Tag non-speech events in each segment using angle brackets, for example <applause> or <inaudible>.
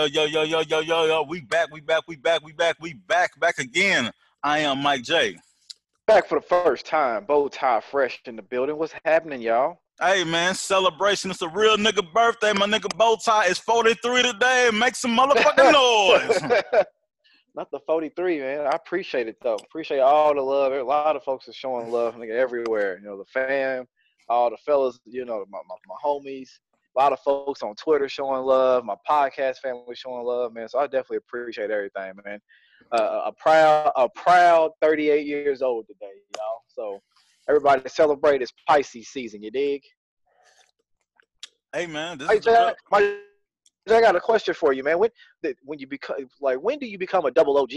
Yo, yo, yo, yo, yo, yo, yo. We back, we back, we back, we back, we back, back again. I am Mike J. Back for the first time. Bow tie fresh in the building. What's happening, y'all? Hey man, celebration. It's a real nigga birthday. My nigga bow tie is 43 today. Make some motherfucking <laughs> noise. <laughs> Not the 43, man. I appreciate it though. Appreciate all the love. A lot of folks are showing love, nigga, everywhere. You know, the fam, all the fellas, you know, my, my, my homies, a lot of folks on Twitter showing love, my podcast family showing love, man. So I definitely appreciate everything, man. Uh, a proud, a proud 38 years old today, y'all. So everybody celebrate it's Pisces season. You dig? Hey man, this Hey, is Jack, my, I got a question for you, man. When when you become like when do you become a double OG?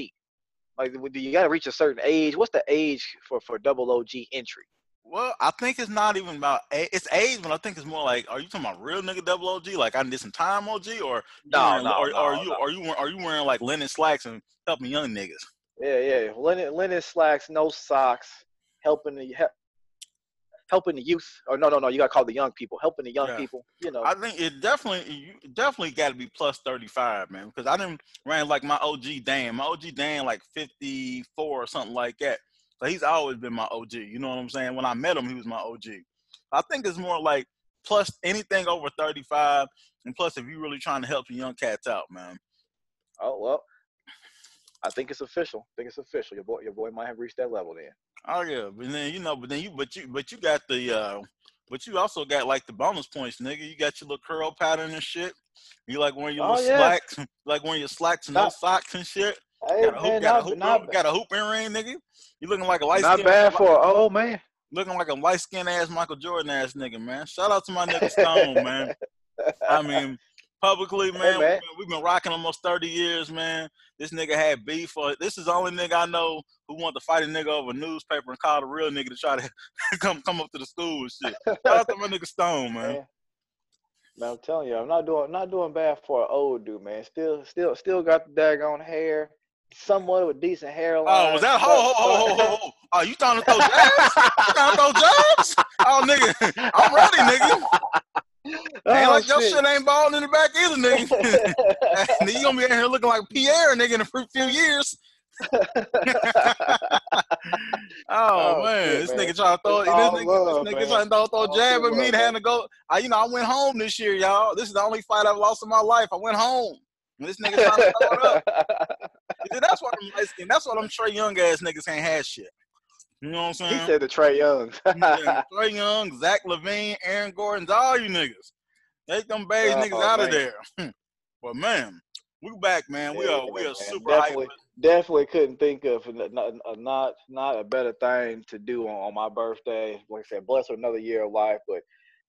Like, do you got to reach a certain age? What's the age for for double OG entry? Well, I think it's not even about a- it's age, but I think it's more like, are you talking about real nigga double OG? Like I did some time OG, or No, wearing- no, or, no, are you no. are you wearing- are you wearing like linen slacks and helping young niggas? Yeah, yeah. Linen, linen slacks, no socks, helping the he- helping the youth. Or no, no, no. You got to call the young people. Helping the young Yeah. people. You know. I think it definitely you definitely got to be plus 35, man, because I didn't ran like my OG Dan. My OG Dan like 54 or something like that. So he's always been my OG. You know what I'm saying? When I met him, he was my OG. I think it's more like plus anything over 35, and plus if you're really trying to help your young cats out, man. oh well. I think it's official. I think it's official. Your boy, your boy might have reached that level then. Oh yeah, but then you know, but then you, but you, but you got the, uh but you also got like the bonus points, nigga. You got your little curl pattern and shit. You like wearing your Oh, little yeah. slacks, <laughs> like wearing your slacks and no socks and shit. Hey, Got a hoop, man, got a hoop, not, got a hooping ring, nigga. You looking like a light not skin, bad for an old man. looking like a light skinned ass Michael Jordan ass nigga, man. Shout out to my nigga Stone, man. I <laughs> mean, publicly, man, man. We've, been, we've been rocking almost 30 years, man. This nigga had beef. For, this is the only nigga I know who wanted to fight a nigga over a newspaper and call the real nigga to try to <laughs> come come up to the school and shit. Shout out to my nigga Stone, <laughs> man. man. Man, I'm telling you, I'm not doing not doing bad for an old dude, man. Still, still, still got the daggone hair, somewhat of a decent hairline. Oh, was that ho ho ho ho ho? ho. Oh, you trying to throw jabs? You trying to throw jabs? Oh, nigga, I'm ready, nigga. <laughs> Oh, ain't Oh, like your shit. shit ain't balling in the back either, nigga. <laughs> and you gonna be in here looking like Pierre, nigga, in a few- few years. <laughs> Oh, Oh, man, shit, this man. nigga trying to throw this nigga, love, this nigga trying to throw, throw jab at me to have to go. I, you know, I went home this year, y'all. This is the only fight I've lost in my life. I went home. And this nigga trying to throw it up. <laughs> That's why them light skin. That's why them Trae Young ass niggas ain't had shit. You know what I'm saying? he said to Trae Young. Yeah, Trae Young, Zach LaVine, Aaron Gordon's, all you niggas. Take them beige Oh, niggas out of there. Hmm. but man, we back, man. We Yeah, are we man. are super Definitely, hyped. definitely couldn't think of a- not a- not a better thing to do on, on my birthday. Like I said, bless another year of life, but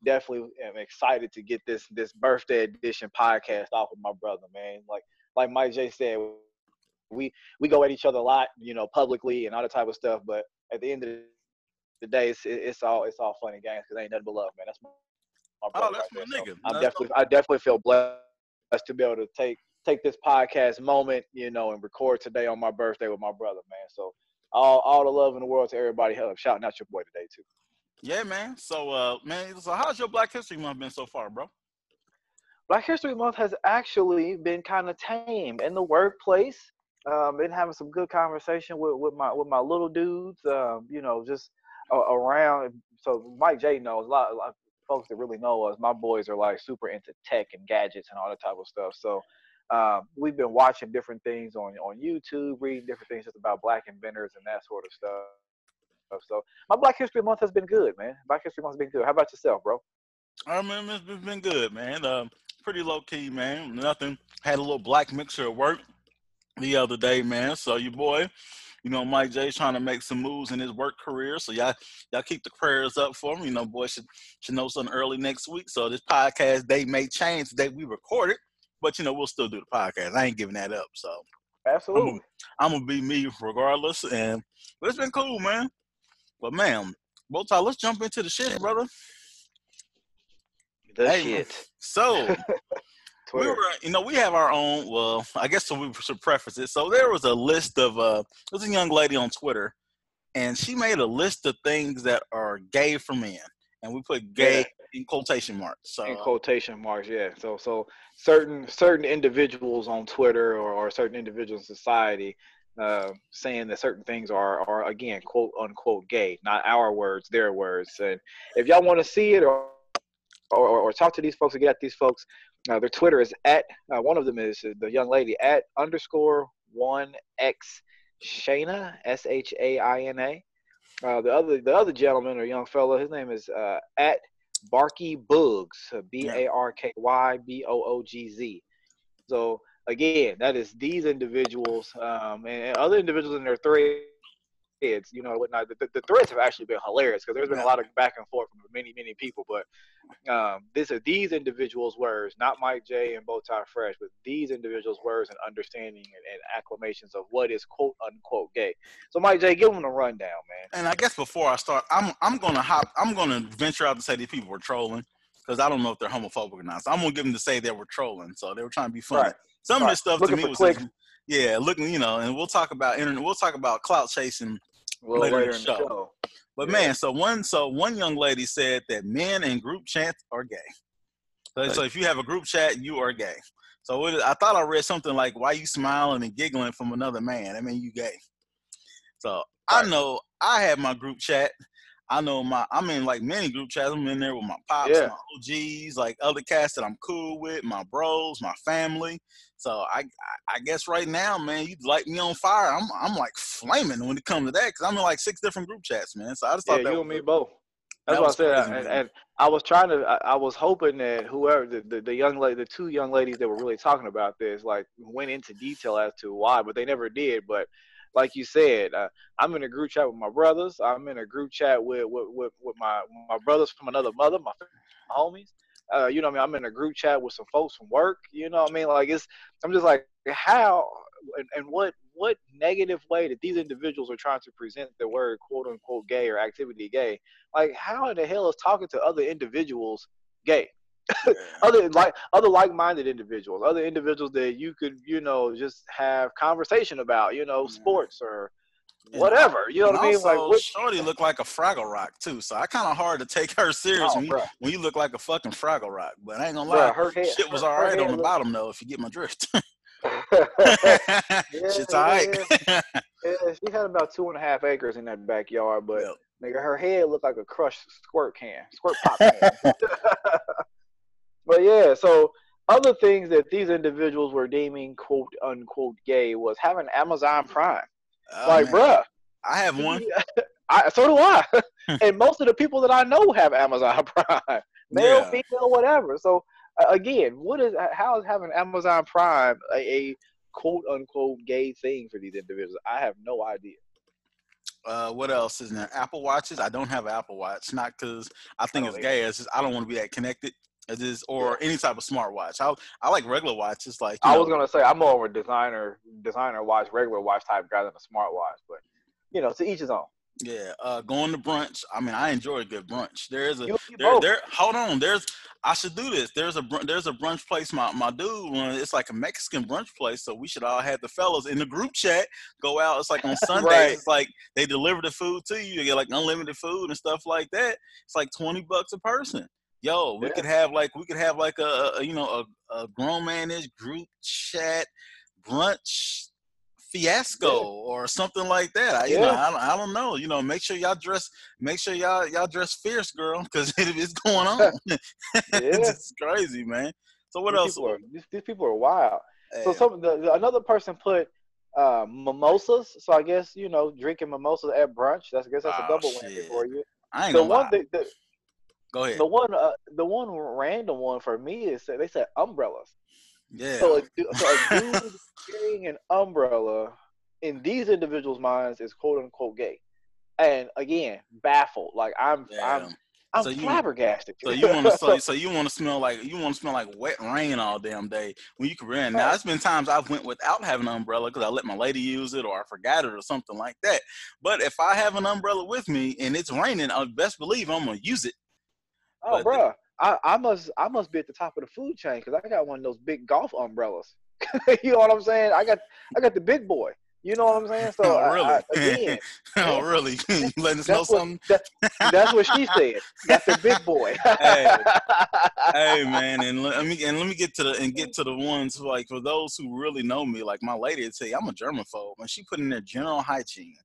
definitely am excited to get this this birthday edition podcast off with my brother, man. Like like Mike J said, we we go at each other a lot, you know, publicly and all that type of stuff. But at the end of the day, it's it's all it's all funny games because ain't nothing but love, man. That's my, my Oh, brother that's right my there. So. I'm That's definitely I definitely feel blessed to be able to take take this podcast moment, you know, and record today on my birthday with my brother, man. So all all the love in the world to everybody. Hell, shouting out your boy today too. Yeah, man. So uh man, so how's your Black History Month been so far, bro? Black History Month has actually been kind of tame in the workplace. Um, been having some good conversation with, with my with my little dudes. Um, you know, just a- around. So Mike J knows a lot, a lot of folks that really know us. My boys are like super into tech and gadgets and all that type of stuff. So um, we've been watching different things on on YouTube, reading different things just about Black inventors and that sort of stuff. So my Black History Month has been good, man. Black History Month has been good. How about yourself, bro? I mean, it's been- been good, man. Um, pretty low key, man. Nothing. Had a little black mixer at work the other day, man. So your boy, you know, Mike J's trying to make some moves in his work career. So y'all, y'all keep the prayers up for him. You know, boy should should know something early next week. So this podcast day may change the day we record it, but you know, we'll still do the podcast. I ain't giving that up. So Absolutely. I'm gonna be me regardless. And but it's been cool, man. But man, Bowtie, let's jump into the shit, brother. The Hey, shit. So <laughs> we were, you know, we have our own. Well, I guess so. We should preface it. So there was a list of. uh There's a young lady on Twitter, and she made a list of things that are gay for men, and we put gay in quotation marks. So in quotation marks, yeah. So so certain certain individuals on Twitter or, or certain individuals in society uh, saying that certain things are are again quote unquote gay, not our words, their words. And if y'all want to see it or, or or talk to these folks or get at these folks, uh, their Twitter is at uh, one of them is the young lady at underscore one x Shayna S H A I N A. Uh, the other the other gentleman or young fellow, his name is uh, at Barky Boogz, B A R K Y B O O G Z. So again, that is these individuals um, and other individuals in their threads. You know, whatnot. The, the, threads have actually been hilarious because there's been a lot of back and forth from many, many people. But um, this are these individuals' words, not Mike J and Bowtie Fresh, but these individuals' words and understanding and, and, acclamations of what is quote unquote gay. So, Mike J, give them a rundown, man. And I guess before I start, I'm I'm gonna hop. I'm gonna venture out to say these people were trolling because I don't know if they're homophobic or not. So I'm gonna give them to say they were trolling. So they were trying to be funny. Right. Some of this stuff to me was like, yeah, looking, you know, and we'll talk about internet. We'll talk about clout chasing later, later in the show. show. But yeah. man, so one so one young lady said that men in group chats are gay. So, so if you have a group chat, you are gay. So it, I thought I read something like, "Why you smiling and giggling from another man? I mean, you gay." So right. I know I have my group chat, I know my I'm in like many group chats. I'm in there with my pops, yeah. my OGs, like other cats that I'm cool with, my bros, my family. So I I guess right now, man, you light me on fire. I'm I'm like flaming when it comes to that because I'm in like six different group chats, man. So I just thought yeah, that you and me both. That's that what I said, crazy, and, and, I was trying to. I, I was hoping that whoever the, the, the young lady, the two young ladies that were really talking about this, like went into detail as to why, but they never did. But like you said, uh, I'm in a group chat with my brothers. I'm in a group chat with with, with, with my my brothers from another mother, my homies. Uh, you know, what I mean, I'm in a group chat with some folks from work. You know, what I mean, like it's. I'm just like, how and, and what what negative way that these individuals are trying to present the word quote unquote gay or activity gay? Like, how in the hell is talking to other individuals gay? <laughs> other like other like-minded individuals, other individuals that you could, you know, just have conversation about, you know, sports or whatever. You know what I mean? like what, Shorty looked like a Fraggle Rock too, so I kind of hard to take her serious oh, when, you, when, you, look like a fucking Fraggle Rock. But I ain't gonna lie, her head, shit was all right on the bottom though. If you get my drift. <laughs> <laughs> yeah, Shit's all right. yeah, she had about two and a half acres in that backyard, but yep. nigga, her head looked like a crushed squirt can, squirt pop can. But yeah, so other things that these individuals were deeming quote unquote gay was having Amazon Prime. Oh, like, man. bruh. I have one. <laughs> I, so do I. <laughs> and most of the people that I know have Amazon <laughs> Prime, male, yeah. female, whatever. So uh, again, what is how is having Amazon Prime a, a, quote unquote gay thing for these individuals? I have no idea. Uh, what else is there? Apple Watches. I don't have an Apple Watch, not because I think I it's gay. It's just I don't want to be that connected. It is, or any type of smartwatch. I I like regular watches. Like I know, was gonna say, I'm more of a designer designer watch, regular watch type guy than a smartwatch. But you know, to each his own. Yeah, uh, going to brunch. I mean, I enjoy a good brunch. There's a there, there. Hold on, there's. I should do this. There's a there's a brunch place. My my dude, it's like a Mexican brunch place. So we should all have the fellas in the group chat go out. It's like on <laughs> Sundays. right. It's like they deliver the food to you. You get like unlimited food and stuff like that. It's like twenty bucks a person yo, we yeah. could have like we could have like a, a you know a, a grown manish group chat brunch fiasco yeah. or something like that. I, you yeah. know, I, I, don't know. You know, make sure y'all dress. Make sure y'all y'all dress fierce, girl, because <laughs> it, it's going on. <laughs> <laughs> yeah. it's crazy, man. So what these else? People are, these, these people are wild. So some the, the, another person put uh, mimosas. So I guess you know drinking mimosas at brunch. That's I guess that's oh, a double whammy for you. I ain't the one lie. the, Go ahead. The one, uh, the one random one for me is they said umbrellas. Yeah. So a, so a dude carrying an umbrella in these individuals' minds is quote unquote gay, and again baffled. Like I'm, Damn. I'm. I'm so you, flabbergasted. So you want to so, <laughs> so you want to smell like you want to smell like wet rain all damn day when you can run. Now it's been times I've went without having an umbrella because I let my lady use it or I forgot it or something like that. But if I have an umbrella with me and it's raining, I best believe I'm gonna use it Oh, bro, I, I must I must be at the top of the food chain because I got one of those big golf umbrellas. <laughs> you know what I'm saying? I got I got the big boy. You know what I'm saying? So <laughs> oh, really? I, I, <laughs> again, oh, really? you letting us know what, something? That, that's what she said. That's the big boy. hey, hey, man, and let me and let me get to the and get to the ones like for those who really know me, like my lady would you, I'm a germaphobe, and she put in there general hygiene.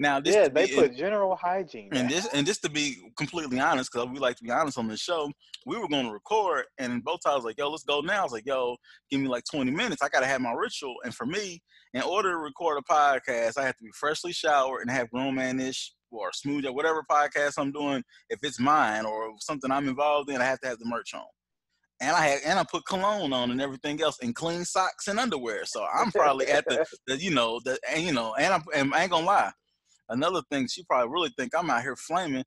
Now, this yeah, they be, put general hygiene. and this and just to be completely honest, because we like to be honest on the show, we were going to record, and both times like, yo, let's go now. I was like, yo, give me like 20 minutes. I got to have my ritual, and for me, in order to record a podcast, I have to be freshly showered and have grown manish or smooth or whatever podcast I'm doing. If it's mine or something I'm involved in, I have to have the merch on. And I had and I put cologne on and everything else, and clean socks and underwear. So I'm probably at the, <laughs> the you know the and you know and, I'm, and I ain't gonna lie. Another thing, she probably really think I'm out here flaming.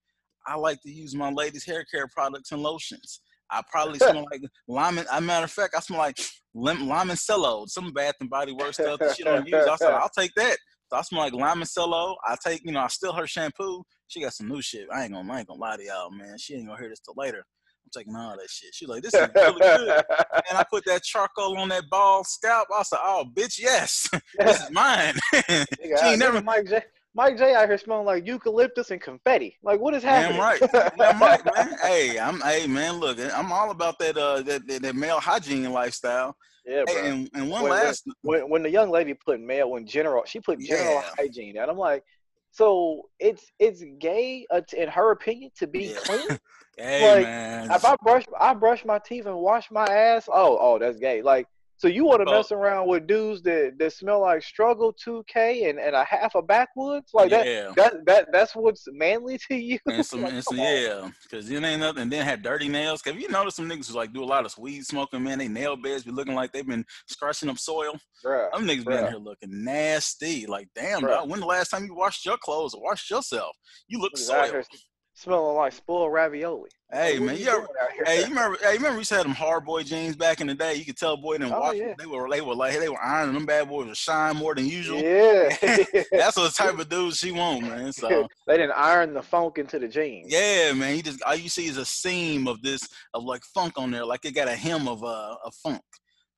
I like to use my ladies' hair care products and lotions. I probably <laughs> smell like lime. As a matter of fact, I smell like lim- limoncello, some Bath and Body Works stuff that she don't use. I said, I'll take that. So I smell like limoncello. I take, you know, I steal her shampoo. She got some new shit. I ain't gonna, I ain't gonna lie to y'all, man. She ain't gonna hear this till later. I'm taking all that shit. She's like, this is really good. And I put that charcoal on that bald scalp. I said, oh, bitch, yes, <laughs> this is mine. <laughs> she ain't never. Mike J. Mike J out here smelling like eucalyptus and confetti. Like what is happening? Damn right. Damn right, man. <laughs> Hey, I'm hey man, look, I'm all about that uh that, that, that male hygiene lifestyle. Yeah, bro. Hey, and, and one when, last when, when the young lady put male in general she put general Yeah. hygiene and I'm like, so it's it's gay uh, in her opinion to be Yeah. clean. <laughs> hey like, man. if I brush I brush my teeth and wash my ass, oh oh that's gay. Like so you want to mess around with dudes that, that smell like struggle 2K and, and a half a backwoods like that yeah. that that that's what's manly to you. <laughs> And some, Like, and some yeah, because it ain't nothing. And then have dirty nails. Cause you notice some niggas who like do a lot of weed smoking, man. They nail beds be looking like they've been scratching up soil. Bruh, Them niggas be in here looking nasty. Like, damn, dog, when the last time you washed your clothes or washed yourself? You look soiled. Smelling like spoiled ravioli. Hey Like, man, you ever, hey, you remember? Hey, you remember? We used to have them hard boy jeans back in the day. You could tell boy didn't Oh, wash. yeah. They were, they were like, they were ironing them bad boys would shine more than usual. Yeah. <laughs> <laughs> That's what type of dude she want, man. So <laughs> they didn't iron the funk into the jeans. yeah, man. You just all you see is a seam of this of like funk on there, like it got a hem of uh, a funk.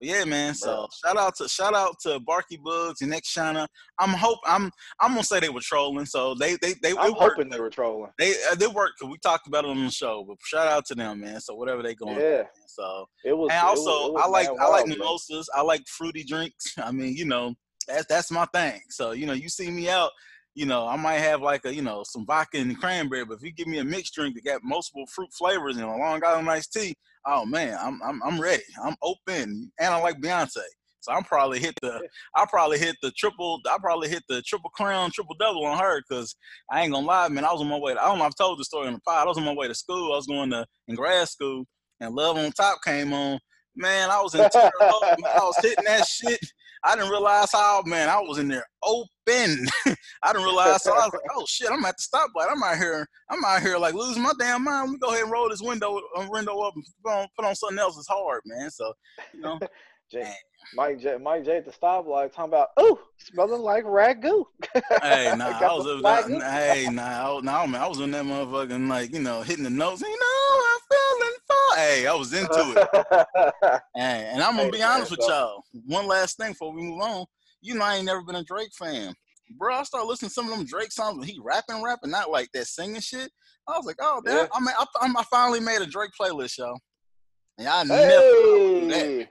Yeah, man. So shout out to shout out to Barky Boogz and Next China. I'm hope I'm I'm gonna say they were trolling. So they they they I'm worked. hoping they were trolling. They uh, they worked because we talked about it on the show. But shout out to them, man. So whatever they going. Yeah. through. So It was. and was- also it was I like mad I like wild, mimosas. I like fruity drinks. I mean, you know, that's that's my thing. So you know, you see me out. You know, I might have like a you know some vodka and cranberry, but if you give me a mixed drink that got multiple fruit flavors and a Long Island iced tea, oh man, I'm I'm I'm ready. I'm open, and I like Beyonce. So I'm probably hit the I probably hit the triple I probably hit the triple crown triple double on her because I ain't gonna lie, man. I was on my way. To, I don't know I've told the story on the pod. I was on my way to school. I was going to in grad school, and Love on Top came on. Man, I was in man. I was hitting that shit. I didn't realize how man I was in there open. <laughs> I didn't realize. So I was like, oh shit, I'm at the stoplight. I'm out here. I'm out here like losing my damn mind. Me go ahead and roll this window uh, window up and put on, put on something else. It's hard, man. So you know, <laughs> J- Mike J. Mike J. at the stoplight talking about, ooh, smelling like ragu. hey, nah, <laughs> I was the up flag there. Hey, nah, I nah, man, I was in that motherfucking like you know hitting the notes. You know, I'm feeling fine. Hey, I was into it. <laughs> Hey, and I'm gonna Hey, be man, honest with y'all. One last thing before we move on. You know, I ain't never been a Drake fan. Bro, I started listening to some of them Drake songs when he rapping, rapping, not like that singing shit. I was like, oh, damn. Yeah. I mean, I, I, finally made a Drake playlist, y'all. And I never do that.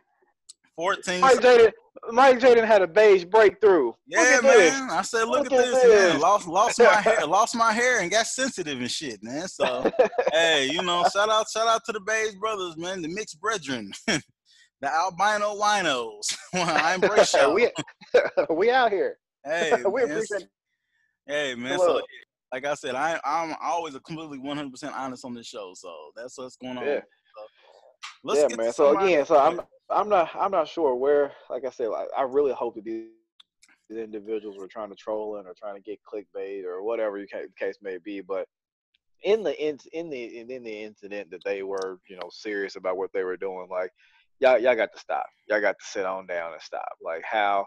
Hey, 14. Mike Jaden, Mike Jaden had a beige breakthrough. Look Yeah, at this. man. I said, look, Look at at this, man. Lost, lost my hair, <laughs> lost my hair, and got sensitive and shit, man. So, <laughs> hey, you know, shout out, shout out to the Beige brothers, man, the mixed brethren, <laughs> the albino winos. I embrace y'all. we we out here. hey, we man. appreciate Hey, man. the So, like I said, I, I'm always a completely 100 percent honest on this show. So that's what's going on. Yeah. So, let's yeah, get man. to So again, so I'm I'm not I'm not sure where. Like I said, like, I really hope that these, individuals were trying to troll in or trying to get clickbait or whatever you case may be. But in the in, in the in, in the incident that they were you know serious about what they were doing, like y'all y'all got to stop. Y'all got to sit on down and stop. Like how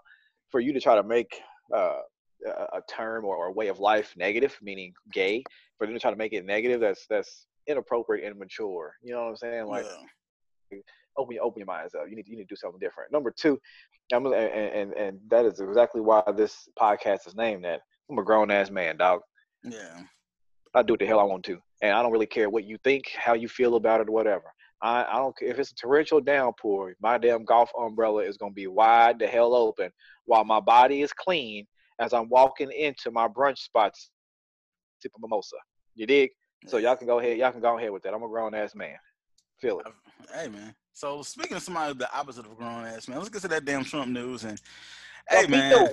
for you to try to make uh, a, a term or, or a way of life negative, meaning gay, for them to try to make it negative, that's that's inappropriate and mature. You know what I'm saying? Like Yeah. Open open your minds up. You need you need to do something different. Number two, I'm and and, and that is exactly why this podcast is named that. I'm a grown ass man, dog. Yeah. I do what the hell I want to, and I don't really care what you think, how you feel about it, or whatever. I, I don't care if it's a torrential downpour. My damn golf umbrella is gonna be wide the hell open while my body is clean as I'm walking into my brunch spots, sip a mimosa. You dig? So y'all can go ahead. Y'all can go ahead with that. I'm a grown ass man. Feel it. Hey man. So speaking of somebody the opposite of a grown ass man, let's get to that damn Trump news and. Hey man,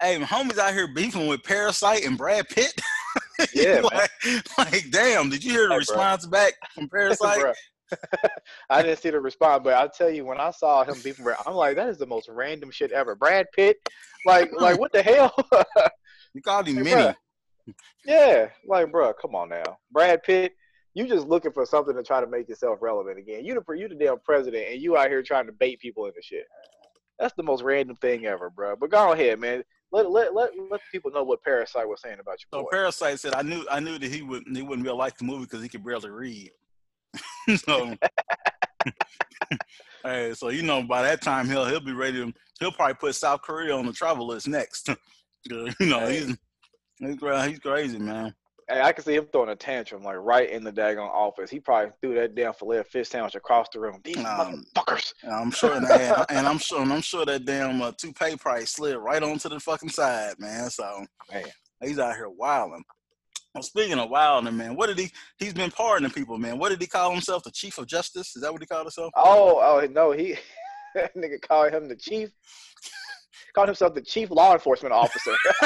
hey, homies out here beefing with Parasite and Brad Pitt. <laughs> Yeah, like, like, damn, did you hear the Hey, bro. response back from Parasite? <laughs> <laughs> I didn't see the response, but I'll tell you, when I saw him beefing, Brad, I'm like, that is the most random shit ever. Brad Pitt, like, like what the hell? you called him Hey, yeah, like, bro, come on now, Brad Pitt. You just looking for something to try to make yourself relevant again. You the you the damn president, and you out here trying to bait people into shit. That's the most random thing ever, bro. But go ahead, man. Let let let let people know what Parasite was saying about you. So boy. Parasite said, "I knew, I knew that he would, he wouldn't be able to like the movie because he could barely read." <laughs> so, <laughs> hey, so you know, by that time he'll he'll be ready. To, he'll probably put South Korea on the travel list next. <laughs> you know, he's he's crazy, man. Hey, I can see him throwing a tantrum like right in the daggone office. He probably threw that damn filet of fish sandwich across the room. These Um, motherfuckers. I'm sure, and, I'm sure, and I'm sure that damn uh, toupee price slid right onto the fucking side, man. So Man. he's out here wilding. Well, speaking of wilding, man, what did he? He's been pardoning people, man. What did he call himself? The chief of justice? Is that what he called himself? Oh, oh no, he <laughs> that nigga called him the chief. Called himself the chief law enforcement officer. <laughs>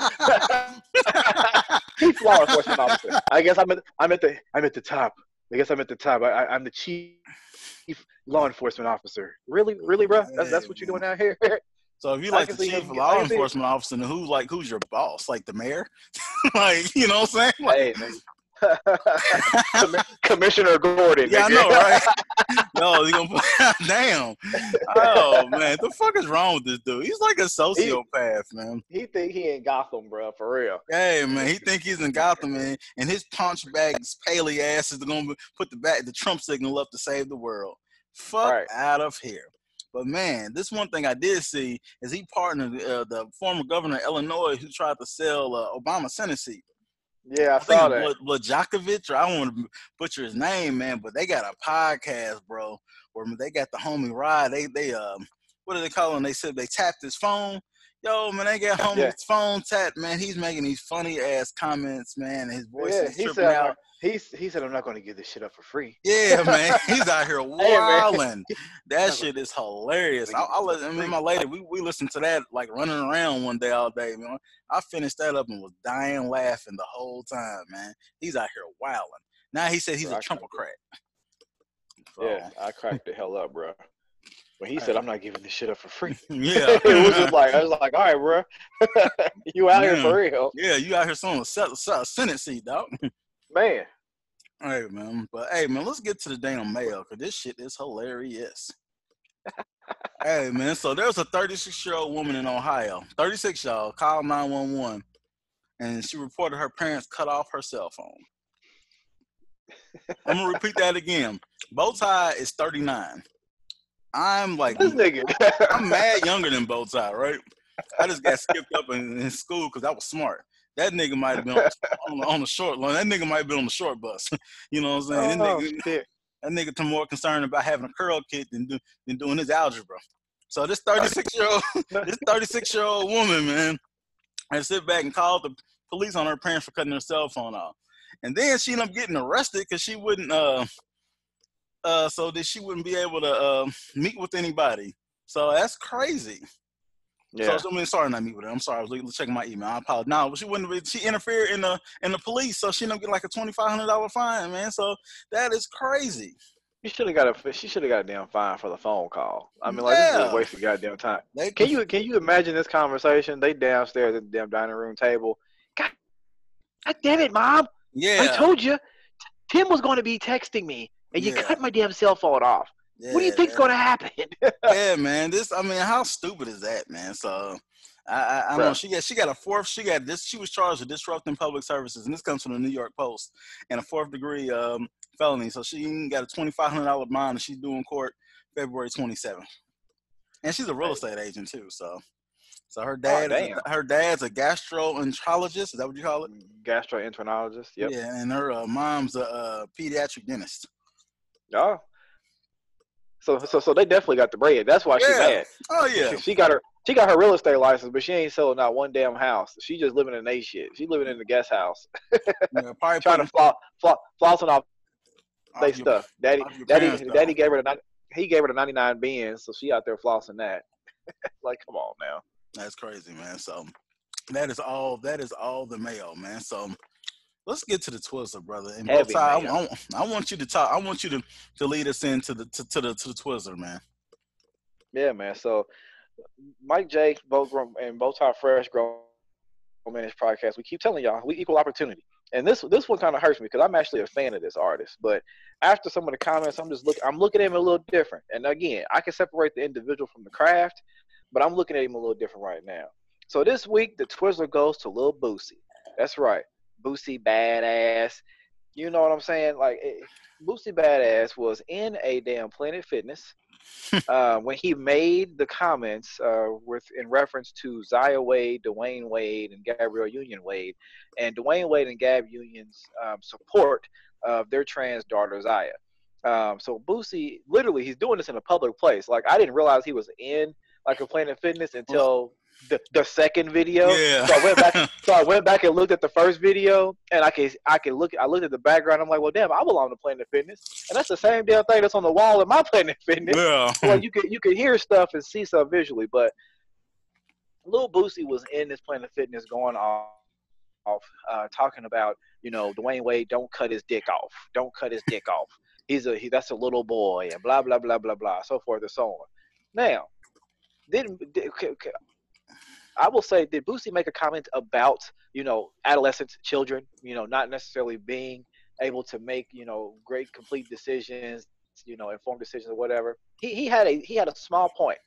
<laughs> chief law enforcement officer. I guess I'm at I'm at the I'm at the top. I guess I'm at the top. I, I I'm the chief law enforcement officer. Really, really, bro? That's that's what you're doing out here. <laughs> So if you like the see chief law enforcement officer, who's like who's your boss? Like the mayor? <laughs> like you know what I'm saying? Like, hey, Commissioner Gordon. yeah, I nigga. know, right? <laughs> You gonna <laughs> damn? Oh man, the fuck is wrong with this dude? He's like a sociopath, man. He think he in Gotham, bro, for real. Hey man, he think he's in Gotham, man, and his punch bags, paley ass is gonna put the back the Trump signal up to save the world. Fuck Right. out of here. But man, this one thing I did see is he partnered uh, the former governor of Illinois who tried to sell uh, Obama Senate seat. Yeah, I, I saw that. Blajakovic, or I don't want to butcher his name, man, but they got a podcast, bro, where they got the homie Rod. They they um what do they call him? They said they tapped his phone. Yo, man, they got <laughs> homie's Yeah. phone tapped, man. He's making these funny ass comments, man. His voice Yeah, is tripping out. He's, he said, I'm not going to give this shit up for free. Yeah, <laughs> man, he's out here wilding. <laughs> That shit is hilarious. I, I, let- I mean, my lady, we, we listened to that like running around one day all day, man. I finished that up and was dying laughing the whole time, man. He's out here wilding. Now he said he's Bro, a I Trumpocrat. So, Yeah, I cracked the hell up, bro. When he said, I'm not giving this shit up for free. <laughs> yeah, it was just like, I was like, all right, bro. you out here for real. yeah. You out here selling a se- se- Senate seat, dog. Man. Hey man, but hey man, let's get to the damn mail because this shit is hilarious. <laughs> hey man, so there's a 36 year old woman in Ohio, 36 y'all, called 911, and she reported her parents cut off her cell phone. I'm gonna repeat that again. Bowtie is 39. I'm like, This nigga. I'm mad younger than Bowtie, right? I just got skipped up in, in school because I was smart. That nigga might have been on, on, the- on the short line. That nigga might have been on the short bus. <laughs> you know what I'm saying? That oh, nigga, shit. that nigga to more concerned about having a curl kit than do, than doing his algebra. So this 36 year old <laughs> this 36 year old woman, man, and sit back and called the police on her parents for cutting her cell phone off, and then she ended up getting arrested because she wouldn't uh uh so that she wouldn't be able to uh, meet with anybody. So that's crazy. Yeah. So I mean, sorry, not meet with her. I'm sorry. I was checking my email. I apologize. No, but she wouldn't. She interfered in the in the police, so she ended up getting like a twenty five hundred dollar fine, man. So that is crazy. You should have got a. She should have got a damn fine for the phone call. I mean, like this is Yeah. just wasting goddamn time. They, Can you can you imagine this conversation? They downstairs at the damn dining room table. God, God damn it, mom! Yeah. I told you, Tim was going to be texting me, and you Yeah. cut my damn cell phone off. What do you think's yeah. going to happen? <laughs> yeah, man. This, I mean, how stupid is that, man? So, I, I, I don't know. She got, she got a fourth. She got this. She was charged with disrupting public services, and this comes from the New York Post, and a fourth degree um, felony. So she got a twenty five hundred dollar bond, and she's due in court February twenty seventh. And she's a real estate agent too. So, so her dad, oh, her dad's a gastroenterologist. Is that what you call it? Gastroenterologist. Yep. Yeah, and her uh, mom's a, a pediatric dentist. Oh, so so so they definitely got the bread. That's why yeah. she's mad. Oh yeah. She, she, got her she got her real estate license, but she ain't selling not one damn house. She just living in a shit. She living in the guest house. <laughs> yeah, probably trying to floss, floss, flossing off they stuff. Daddy daddy daddy gave her the he gave her the ninety nine Benz, so she out there flossing that. <laughs> like, come on now. That's crazy, man. So that is all that is all the mail, man. So let's get to the Twizzler, brother. And Heavy, I, I, I, want you to talk. I want you to, to lead us into the to, to the to the Twizzler, man. Yeah, man. So Mike J, both and both our fresh grown managed podcast, we keep telling y'all we equal opportunity. And this this one kind of hurts me because I'm actually a fan of this artist. But after some of the comments, I'm just looking. I'm looking at him a little different. And again, I can separate the individual from the craft, but I'm looking at him a little different right now. So this week, the Twizzler goes to Lil Boosie. That's right. Boosie Badass. You know what I'm saying? Like it, Boosie Badass was in a damn Planet Fitness <laughs> uh, when he made the comments uh, with in reference to Zaya Wade, Dwyane Wade, and Gabrielle Union Wade, and Dwyane Wade and Gab Union's um, support of their trans daughter Zaya. Um, so Boosie, literally, he's doing this in a public place. Like I didn't realize he was in like a Planet Fitness until the, the second video. Yeah. So I went back. <laughs> so I went back and looked at the first video, and I can I can look. I looked at the background. I'm like, well, damn, I belong to Planet Fitness, and that's the same damn thing that's on the wall in my <laughs> Planet Fitness. Yeah. Like you could you could hear stuff and see stuff visually, but Lil Boosie was in this Planet Fitness going off. Off, uh, talking about you know Dwyane Wade, don't cut his dick off, don't cut his dick off. He's a he, that's a little boy, and blah blah blah blah blah, so forth and so on. Now, didn't did, I will say, did Boosie make a comment about you know adolescents, children, you know, not necessarily being able to make you know great complete decisions, you know, informed decisions or whatever? He he had a he had a small point,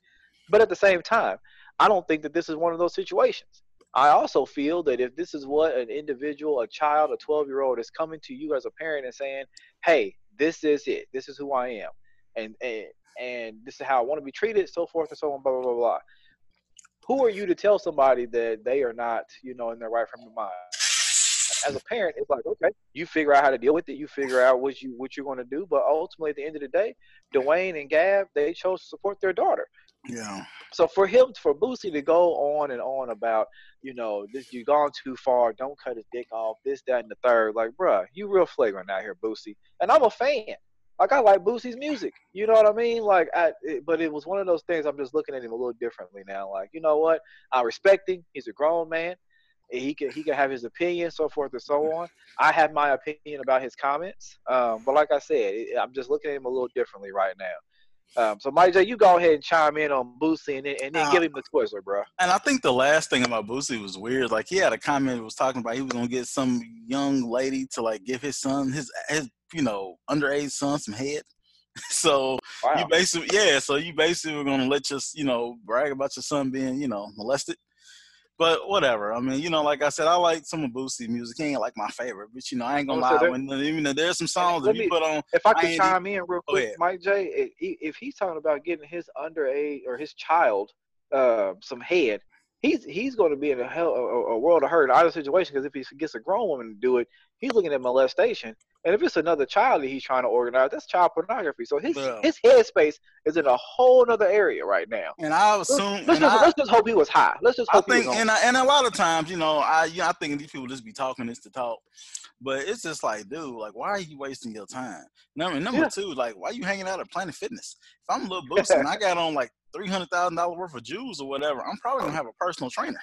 but at the same time, I don't think that this is one of those situations. I also feel that if this is what an individual, a child, a 12 year old is coming to you as a parent and saying, "Hey, this is it. This is who I am," and and and this is how I want to be treated, so forth and so on, blah blah blah blah who are you to tell somebody that they are not, you know, in their right frame of mind? As a parent, it's like, okay, you figure out how to deal with it. You figure out what you what you're going to do. But ultimately, at the end of the day, Dwyane and Gab they chose to support their daughter. Yeah. So for him, for Boosie to go on and on about, you know, this you've gone too far. Don't cut his dick off. This, that, and the third. Like, bruh, you real flagrant out here, Boosie. And I'm a fan like I like Boosie's music. You know what I mean? Like, I, it, but it was one of those things. I'm just looking at him a little differently now. Like, you know what? I respect him. He's a grown man. He can he can have his opinion, so forth and so on. I have my opinion about his comments, um, but like I said, I'm just looking at him a little differently right now. Um, so, Mike J, you go ahead and chime in on Boosie and then, and then uh, give him the Twizzler, bro. And I think the last thing about Boosie was weird. Like he had a comment was talking about he was gonna get some young lady to like give his son his his you know underage son some head. <laughs> so wow. you basically yeah. So you basically were gonna let your you know brag about your son being you know molested. But whatever. I mean, you know, like I said, I like some of Boosie music. He ain't like my favorite, but you know, I ain't gonna lie. When even though there's some songs that you put on, if I could chime in real quick, Mike J, if he's talking about getting his underage or his child uh, some head, he's he's going to be in a hell a, a world of hurt in either situation because if he gets a grown woman to do it, he's looking at molestation. And if it's another child that he's trying to organize, that's child pornography. So his his headspace is in a whole other area right now. And I assume, let's, let's, just, I, let's just, hope he was high. Let's just hope. I think, and, I, and a lot of times, you know, I you know, I think these people just be talking this to talk, but it's just like, dude, like, why are you wasting your time? Number number yeah. two, like, why are you hanging out at Planet Fitness? If I'm a little <laughs> Boosie and I got on like three hundred thousand dollars worth of jewels or whatever, I'm probably gonna have a personal trainer.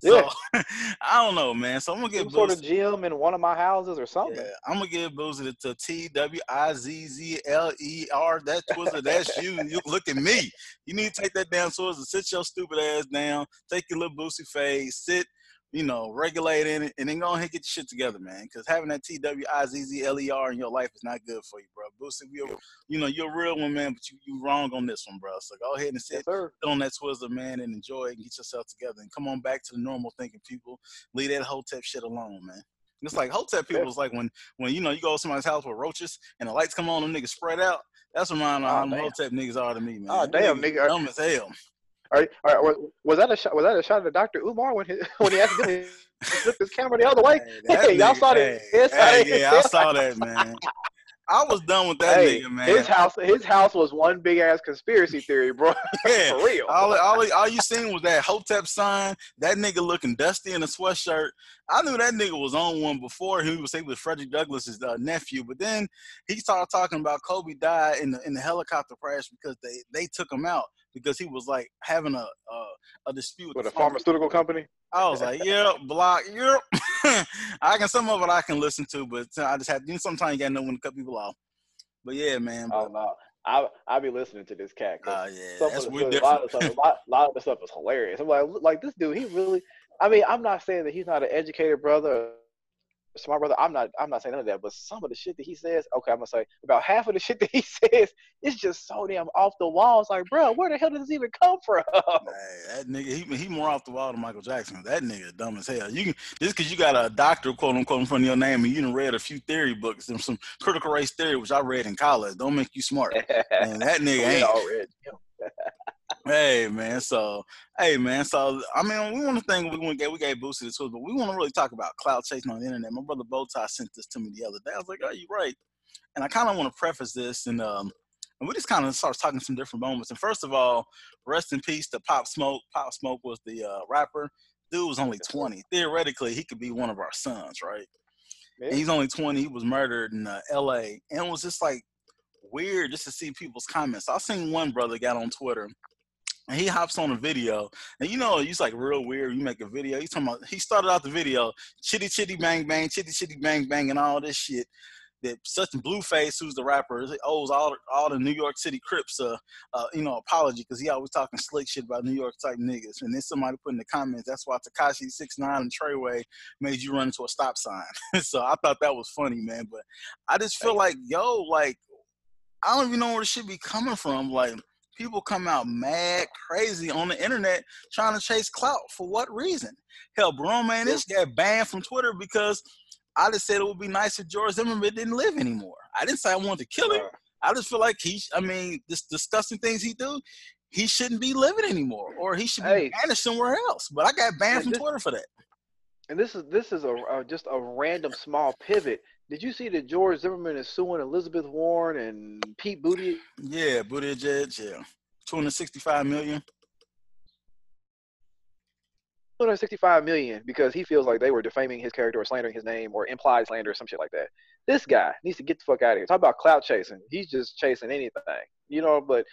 So. <laughs> I don't know, man. So I'm gonna get some sort of gym in one of my houses or something. Yeah, I'm gonna give Boosie to T W I Z Z L E R. That Twizzler, that's you. <laughs> You look at me. You need to take that damn Twizzler, sit your stupid ass down, take your little Boosie face, sit you know, regulate in it, and then go ahead and get your shit together, man. Because having that T W I Z Z L E R in your life is not good for you, bro. Boosie, you you know, you're a real one, man, but you you wrong on this one, bro. So go ahead and sit, yes, sit on that Twizzler, man, and enjoy it and get yourself together and come on back to the normal thinking people. Leave that Hotep shit alone, man. It's like Hotep people. It's like when when you know you go to somebody's house with roaches and the lights come on, them niggas spread out. That's what my oh, Hotep niggas are to me, ah, man. Oh damn, nigga, dumb as hell. All right, all right. Was that a shot? Was that a shot at Dr. Umar when he <laughs> when he accidentally <laughs> flipped his camera the other way? Hey, hey y'all saw that? Hey, hey, yeah, I saw that, man. I was done with that hey, nigga, man. His house, his house was one big ass conspiracy theory, bro. <laughs> Yeah, for real. All, all, all you seen was that Hotep sign. That nigga looking dusty in a sweatshirt. I knew that nigga was on one before he was he was Frederick Douglass's uh, nephew. But then he started talking about Kobe died in the in the helicopter crash because they they took him out because he was like having a a, a dispute with, with a pharmaceutical company. I was like, yep, block, yep. <laughs> I can some of it I can listen to, but I just have you know, sometimes you gotta know when to cut people off. But yeah, man. But, oh no. I I be listening to this cat. Oh uh, yeah, that's of, a lot of stuff. A lot, a lot of the stuff is hilarious. I'm like, like this dude. He really. I mean, I'm not saying that he's not an educated brother smart brother. I'm not. I'm not saying none of that. But some of the shit that he says, okay, I'm gonna say about half of the <laughs> shit that he says is just so damn off the wall. It's like, bro, where the hell does this even come from? Hey, that nigga, he he more off the wall than Michael Jackson. That nigga dumb as hell. You can just because you got a doctor quote unquote in front of your name and you done read a few theory books and some critical race theory, which I read in college, don't make you smart. <laughs> and that nigga ain't. <laughs> Hey man, so hey man, so I mean, we want to think we want to get we gave Boosie the tools, but we want to really talk about clout chasing on the internet. My brother Bowtie sent this to me the other day. I was like, "Oh, you right," and I kind of want to preface this and um, and we just kind of start talking some different moments. And first of all, rest in peace to Pop Smoke. Pop Smoke was the uh, rapper. Dude was only 20. Theoretically, he could be one of our sons, right? Yeah. he's only 20. He was murdered in uh, L.A. and it was just like weird just to see people's comments. I seen one brother got on Twitter and he hops on a video, and you know he's like real weird. You make a video. He's talking about he started out the video, chitty chitty bang bang, chitty chitty bang bang, and all this shit. That such Blueface, who's the rapper, owes all all the New York City Crips a, uh, you know, apology because he always talking slick shit about New York type niggas. And then somebody put in the comments, that's why Tekashi Six Nine and Treyway made you run into a stop sign. <laughs> so I thought that was funny, man. But I just feel like, yo, like I don't even know where this shit be coming from. Like people come out mad crazy on the internet trying to chase clout for what reason? Hell, Bro Man, this got banned from Twitter because I just said it would be nice if George Zimmerman didn't live anymore. I didn't say I wanted to kill him. I just feel like he, I mean, this disgusting things he do, he shouldn't be living anymore, or he should be hey. banished somewhere else. But I got banned from Twitter for that. And this is this is a uh, just a random small pivot. Did you see that George Zimmerman is suing Elizabeth Warren and Pete Buttigieg? Yeah, Buttigieg, yeah, two hundred sixty-five million. 265 million because he feels like they were defaming his character or slandering his name or implied slander or some shit like that. This guy needs to get the fuck out of here. Talk about clout chasing. He's just chasing anything, you know. But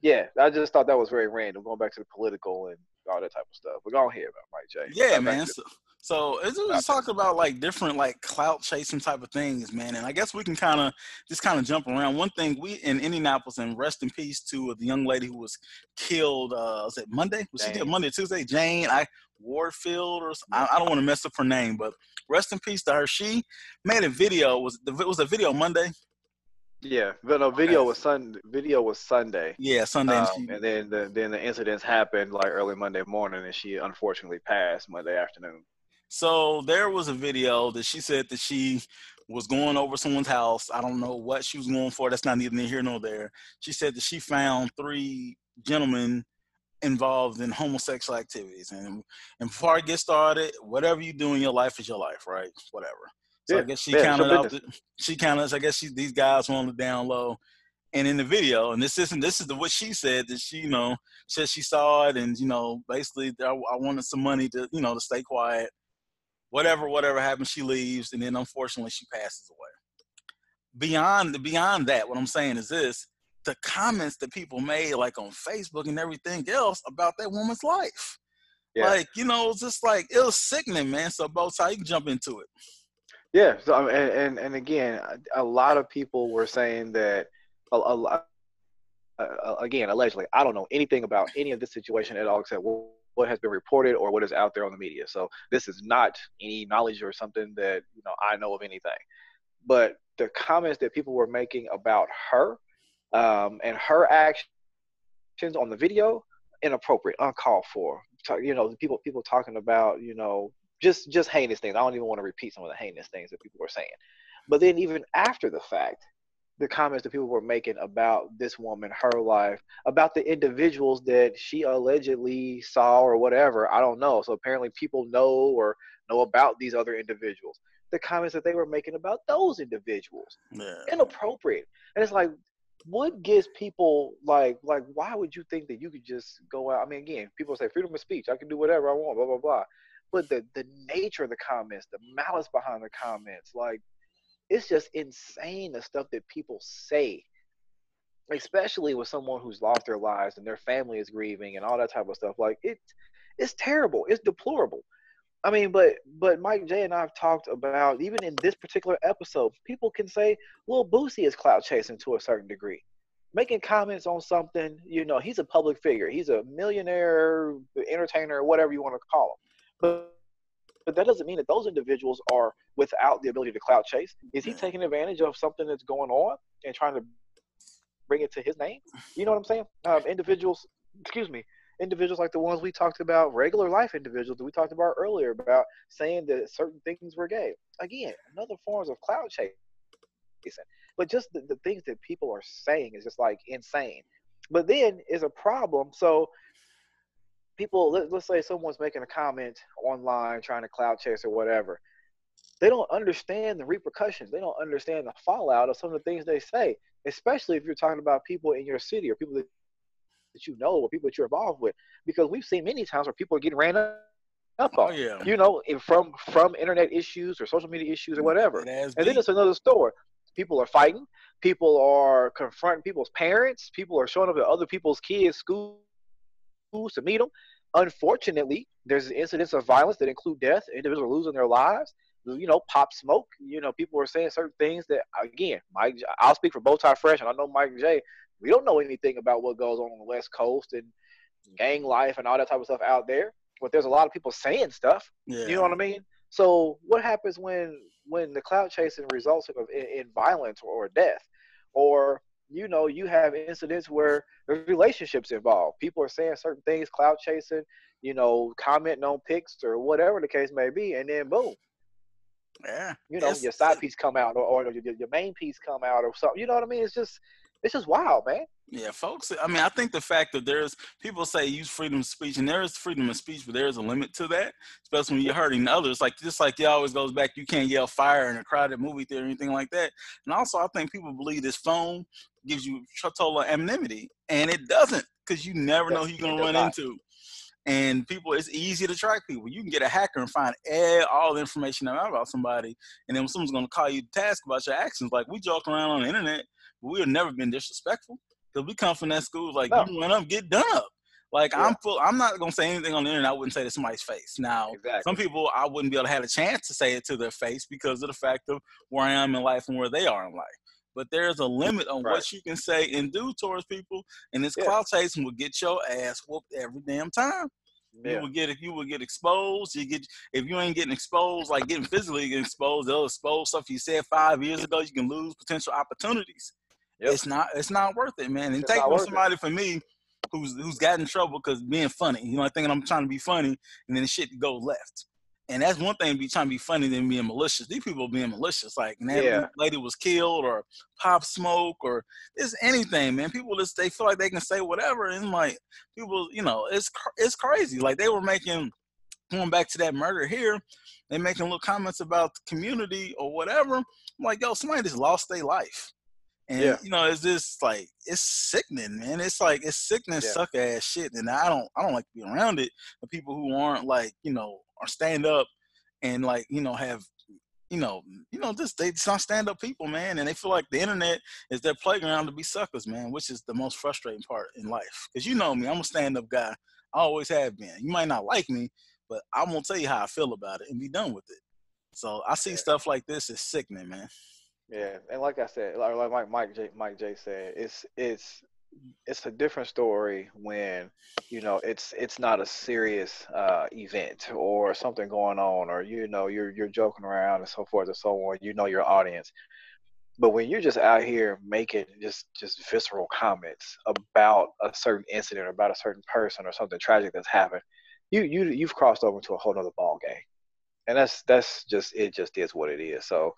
yeah, I just thought that was very random. Going back to the political and all that type of stuff. But go ahead, about Mike J. Yeah, man. So, so it's just talk about like different like clout chasing type of things, man. And I guess we can kind of just kind of jump around. One thing we in Indianapolis, and rest in peace to the young lady who was killed. Uh, was it Monday? Was she Monday, Tuesday? Jane I Warfield, or I, I don't want to mess up her name, but rest in peace to her. She made a video. Was it was a video Monday? Yeah, but no video okay. was Sun. Video was Sunday. Yeah, Sunday, um, and, and then the then the incidents happened like early Monday morning, and she unfortunately passed Monday afternoon. So there was a video that she said that she was going over someone's house. I don't know what she was going for. That's not neither here nor there. She said that she found three gentlemen involved in homosexual activities. And and before I get started, whatever you do in your life is your life, right? Whatever. So yeah, I guess she yeah, counted out. The, she counted. I guess she, these guys were on the down low. And in the video, and this isn't this is the what she said that she you know said she saw it and you know basically I, I wanted some money to you know to stay quiet whatever whatever happens, she leaves, and then unfortunately she passes away. Beyond beyond that, what I'm saying is this: the comments that people made, like on Facebook and everything else, about that woman's life. Yeah. Like you know, it's just like it was sickening, man. So both sides, you can jump into it. Yeah, so and and, and again, a lot of people were saying that a, a, uh, again, allegedly, I don't know anything about any of this situation at all except what has been reported or what is out there on the media. So this is not any knowledge or something that you know I know of anything. But the comments that people were making about her um, and her actions on the video inappropriate, uncalled for. You know, people people talking about you know just just heinous things. I don't even want to repeat some of the heinous things that people were saying. But then even after the fact, the comments that people were making about this woman, her life, about the individuals that she allegedly saw or whatever. I don't know. So apparently people know or know about these other individuals. The comments that they were making about those individuals. Yeah. Inappropriate. And it's like, what gives people like like why would you think that you could just go out? I mean, again, people say freedom of speech, I can do whatever I want, blah blah blah. But the the nature of the comments, the malice behind the comments, like it's just insane the stuff that people say especially with someone who's lost their lives and their family is grieving and all that type of stuff. Like it it's terrible. It's deplorable. I mean but but mike j and i've talked about even in this particular episode people can say well boosie is clout chasing to a certain degree. Making comments on something you know he's a public figure. He's a millionaire entertainer whatever you want to call him. But but that doesn't mean that those individuals are without the ability to clout chase. Is he taking advantage of something that's going on and trying to bring it to his name? You know what I'm saying? Um, individuals, excuse me, individuals like the ones we talked about, regular life individuals that we talked about earlier about saying that certain things were gay. Again, another forms of clout chasing. But just the, the things that people are saying is just like insane. But then is a problem. So people let, us say someone's making a comment online trying to clout chase or whatever they don't understand the repercussions. They don't understand the fallout of some of the things they say especially if you're talking about people in your city or people that, that you know or people that you're involved with because we've seen many times where people are getting ran up oh, yeah. you know from from internet issues or social media issues or mm, whatever. and then it's another story. People are fighting. People are confronting people's parents. People are showing up at other people's kids schools to meet them Unfortunately, there's incidents of violence that include death. Individuals are losing their lives. You know, pop smoke. You know, people are saying certain things that, again, Mike. I'll speak for Bowtie Fresh, and I know Mike J. We don't know anything about what goes on on the West Coast and mm-hmm. gang life and all that type of stuff out there. But there's a lot of people saying stuff. Yeah. You know what I mean? So what happens when when the clout chasing results in, in, in violence or death, or you know, you have incidents where there's relationships involved. People are saying certain things, clout chasing, you know, commenting on pics or whatever the case may be, and then boom. Yeah. You know, your side piece come out or, or your, your main piece come out or something. You know what I mean? It's just it's just wild, man. Yeah, folks. I mean, I think the fact that there's people say use freedom of speech, and there is freedom of speech, but there is a limit to that, especially when you're hurting others. Like just like it always goes back, you can't yell fire in a crowded movie theater or anything like that. And also, I think people believe this phone gives you total anonymity, and it doesn't, because you never know who you're gonna run into. And people, it's easy to track people. You can get a hacker and find all the information out about somebody, and then someone's gonna call you to task about your actions, like we joke around on the internet we have never been disrespectful because we come from that school like no. you run up, get done up. Like yeah. I'm full. I'm not gonna say anything on the internet. I wouldn't say to somebody's face. Now, exactly. some people I wouldn't be able to have a chance to say it to their face because of the fact of where I am in life and where they are in life. But there's a limit on right. what you can say and do towards people, and this yeah. clout chasing will get your ass whooped every damn time. Yeah. You will get if you will get exposed. You get if you ain't getting exposed, like getting physically exposed, they'll expose stuff you said five years ago. You can lose potential opportunities. Yep. It's not it's not worth it, man. And it's take somebody it. for me who's who's got in trouble because being funny. You know, thinking I'm trying to be funny, and then the shit goes left. And that's one thing be trying to be funny than being malicious. These people being malicious, like and that yeah. lady was killed or pop smoke or it's anything, man. People just they feel like they can say whatever, and like people, you know, it's it's crazy. Like they were making going back to that murder here, they making little comments about the community or whatever. I'm like, yo, somebody just lost their life. And yeah. you know, it's just like it's sickening, man. It's like it's sickening, yeah. suck ass shit. And I don't I don't like to be around it. The people who aren't like, you know, are stand up and like, you know, have you know, you know, just they just not stand up people, man, and they feel like the internet is their playground to be suckers, man, which is the most frustrating part in life. Cause you know me, I'm a stand up guy. I always have been. You might not like me, but I'm gonna tell you how I feel about it and be done with it. So I see yeah. stuff like this as sickening, man. Yeah, and like I said, like, Mike Mike J, Mike J said, it's it's it's a different story when you know it's it's not a serious uh, event or something going on, or you know you're you're joking around and so forth and so on. You know your audience, but when you're just out here making just just visceral comments about a certain incident or about a certain person or something tragic that's happened, you you you've crossed over to a whole other ball game. and that's that's just it. Just is what it is. So,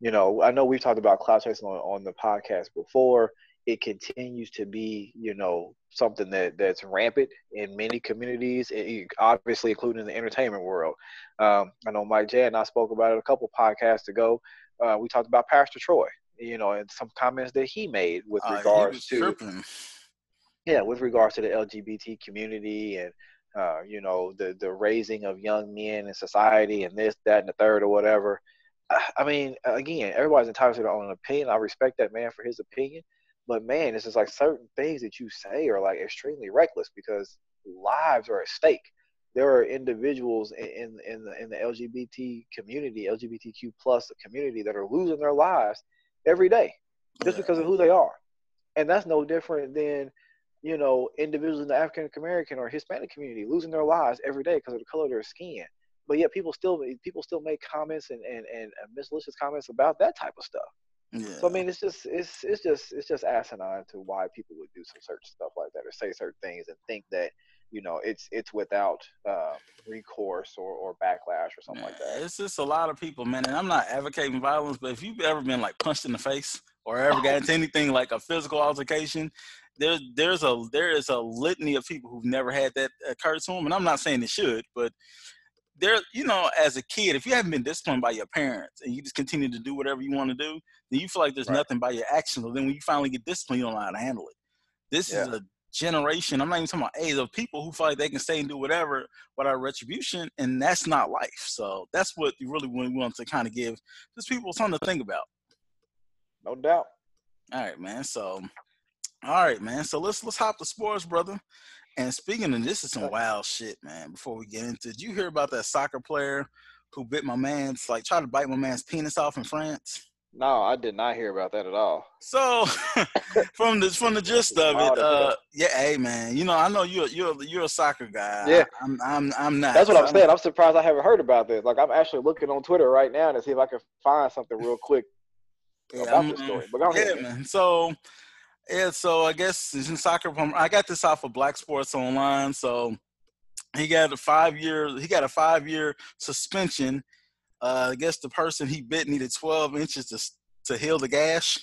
you know, I know we've talked about clout chasing on, on the podcast before. It continues to be, you know, something that that's rampant in many communities, obviously including the entertainment world. Um, I know Mike J and I spoke about it a couple podcasts ago. Uh, we talked about Pastor Troy, you know, and some comments that he made with uh, regards to, tripping. yeah, with regards to the LGBT community and uh, you know, the the raising of young men in society and this, that, and the third or whatever. I mean, again, everybody's entitled to their own opinion. I respect that man for his opinion, but man, it's just like certain things that you say are like extremely reckless because lives are at stake. There are individuals in in the, in the LGBT community, LGBTQ plus community, that are losing their lives every day just because of who they are, and that's no different than you know, individuals in the African American or Hispanic community losing their lives every day because of the color of their skin. But yet people still people still make comments and, and, and malicious comments about that type of stuff. Yeah. So I mean, it's just it's it's just it's just asinine to why people would do some certain stuff like that or say certain things and think that you know it's it's without uh, recourse or, or backlash or something like that. It's just a lot of people, man. And I'm not advocating violence, but if you've ever been like punched in the face or ever <laughs> got into anything like a physical altercation, there there's a there is a litany of people who've never had that occur to them, and I'm not saying it should, but there, you know, as a kid, if you haven't been disciplined by your parents and you just continue to do whatever you want to do, then you feel like there's right. nothing by your actions. But then when you finally get disciplined, you don't know how to handle it. This yeah. is a generation. I'm not even talking about age of people who feel like they can stay and do whatever without retribution, and that's not life. So that's what you really want to kind of give just people something to think about. No doubt. All right, man. So all right, man. So let's let's hop to sports, brother. And speaking of this is some wild shit, man. Before we get into, did you hear about that soccer player who bit my man's like tried to bite my man's penis off in France? No, I did not hear about that at all. So, <laughs> from the from the gist of it, uh, yeah, hey man, you know I know you're you're you're a soccer guy. Yeah, I'm I'm, I'm not. That's what I'm, I'm saying. I'm surprised I haven't heard about this. Like I'm actually looking on Twitter right now to see if I can find something real quick yeah, about this story. But go ahead, yeah, man. So yeah, so I guess in soccer, I got this off of Black Sports Online. So he got a five year. He got a five year suspension. Uh, I guess the person he bit needed 12 inches to to heal the gash.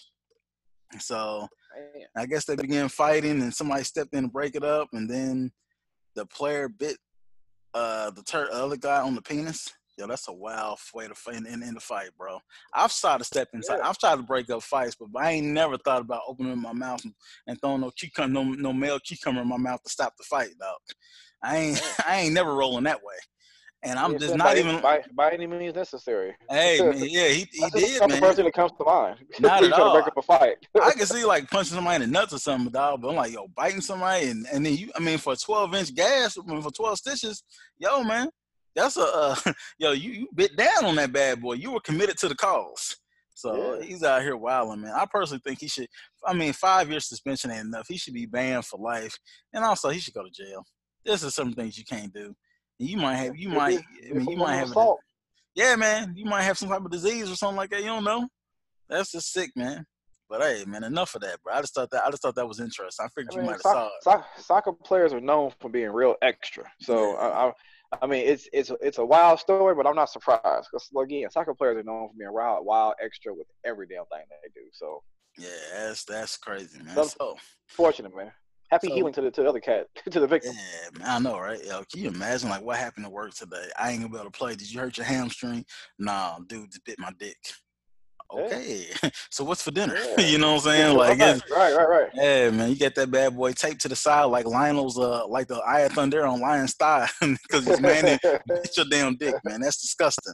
So I guess they began fighting, and somebody stepped in to break it up, and then the player bit uh, the ter- other guy on the penis. Yo, that's a wild way to fight in, in, the fight, bro. I've tried to step inside. Yeah. I've tried to break up fights, but I ain't never thought about opening my mouth and, and throwing no cucumber, no no male cucumber in my mouth to stop the fight, dog. I ain't <laughs> I ain't never rolling that way. And I'm just not by, even by, by any means necessary. <laughs> Hey man, yeah, he, he did, man. the person that comes to mind. <laughs> Not at all. To break up a fight. I can see like punching somebody in the nuts or something, dog. But I'm like, yo, biting somebody, and, and then you, I mean, for 12 inch gas, I mean, for 12 stitches, yo, man, that's a uh, <laughs> yo. You you bit down on that bad boy. You were committed to the cause. So yeah. he's out here wilding, man. I personally think he should. I mean, five years suspension ain't enough. He should be banned for life, and also he should go to jail. This is some things you can't do. You might have. You might. I mean, you might have. A, yeah, man. You might have some type of disease or something like that. You don't know. That's just sick, man. But hey, man, enough of that, bro. I just thought that I just thought that was interesting. I figured I mean, you might have saw it. Soccer, soccer players are known for being real extra. So yeah. I, I, I mean, it's it's it's a wild story, but I'm not surprised because again, soccer players are known for being wild, wild extra with every damn thing they do. So yeah, that's that's crazy, man. That's so fortunate, man. Happy so, healing to the to the other cat <laughs> to the victim. Yeah, man, I know, right? Yo, can you imagine like what happened to work today? I ain't gonna be able to play. Did you hurt your hamstring? Nah, dude, just bit my dick okay. Yeah. <laughs> so what's for dinner? <laughs> Yeah. you know what I'm saying? Like, right, right, right, right. Yeah, man, you get that bad boy taped to the side like Lionel's, uh, like the Eye of Thunder on Lion's thigh, <laughs> because he's man, hit your damn dick, man. That's disgusting.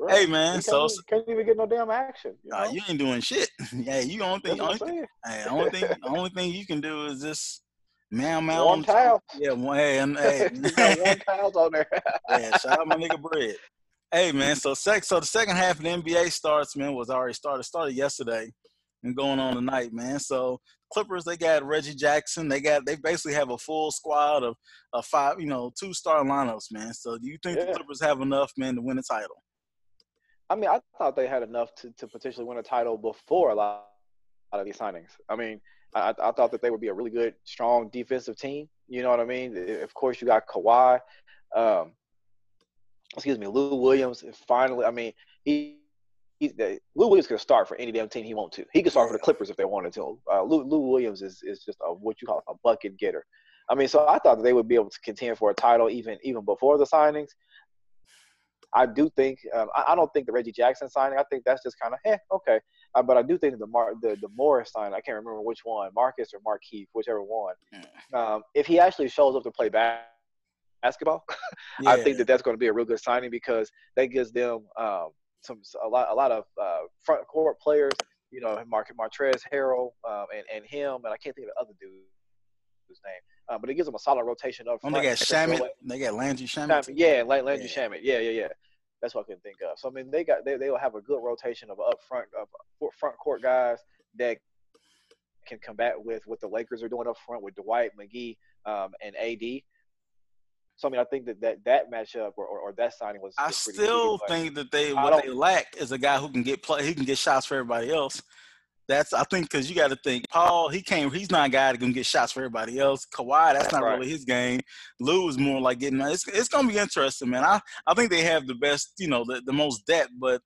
Right. Hey man, can't so can't even get no damn action. You, know? you ain't doing shit. yeah, you only thing, only, thing, hey, only thing, only thing you can do is this man, man. One towel. Yeah, one. Hey, and, hey, one towels on there. yeah, shout out my nigga Bread. Hey man, so sec so the second half of the NBA starts, man, was already started. Started yesterday and going on tonight, man. So Clippers, they got Reggie Jackson. They got they basically have a full squad of, of five, you know, two star lineups, man. So do you think yeah. the Clippers have enough, man, to win a title? I mean, I thought they had enough to, to potentially win a title before a lot, a lot of these signings. I mean, I, I thought that they would be a really good, strong defensive team. You know what I mean? Of course, you got Kawhi. Um, excuse me, Lou Williams finally. I mean, he. He, Lou Williams could start for any damn team he wants to. He could start for the Clippers if they wanted to. Uh, Lou, Lou Williams is, is just a, what you call a bucket getter. I mean, so I thought that they would be able to contend for a title even even before the signings. I do think um, I, I, don't think the Reggie Jackson signing. I think that's just kind of eh, okay. Uh, but I do think the Mar- the the Morris signing. I can't remember which one, Marcus or Markieff, whichever one. Um, if he actually shows up to play back basketball, <laughs> yeah. I think that that's going to be a real good signing because that gives them um, some a lot a lot of uh, front court players. You know, Mark Montrezl Harrell um, and and him, and I can't think of the other dude his name. Uh, but it gives them a solid rotation up front. Oh, they got Shamet. They got Landry Shamet. Yeah, Landry yeah. Shamet. Yeah, yeah, yeah. That's what I can think of. So I mean, they got they they will have a good rotation of up front of front court guys that can combat with what the Lakers are doing up front with Dwight McGee um, and AD. So I mean, I think that that, that matchup or, or, or that signing was. I still think that they what they lack is a guy who can get play. He can get shots for everybody else. That's I think because you got to think Paul. He came. He's not a guy that can get shots for everybody else. Kawhi, that's not right. really his game. Lou is more like getting. It's it's gonna be interesting, man. I I think they have the best, you know, the, the most depth, but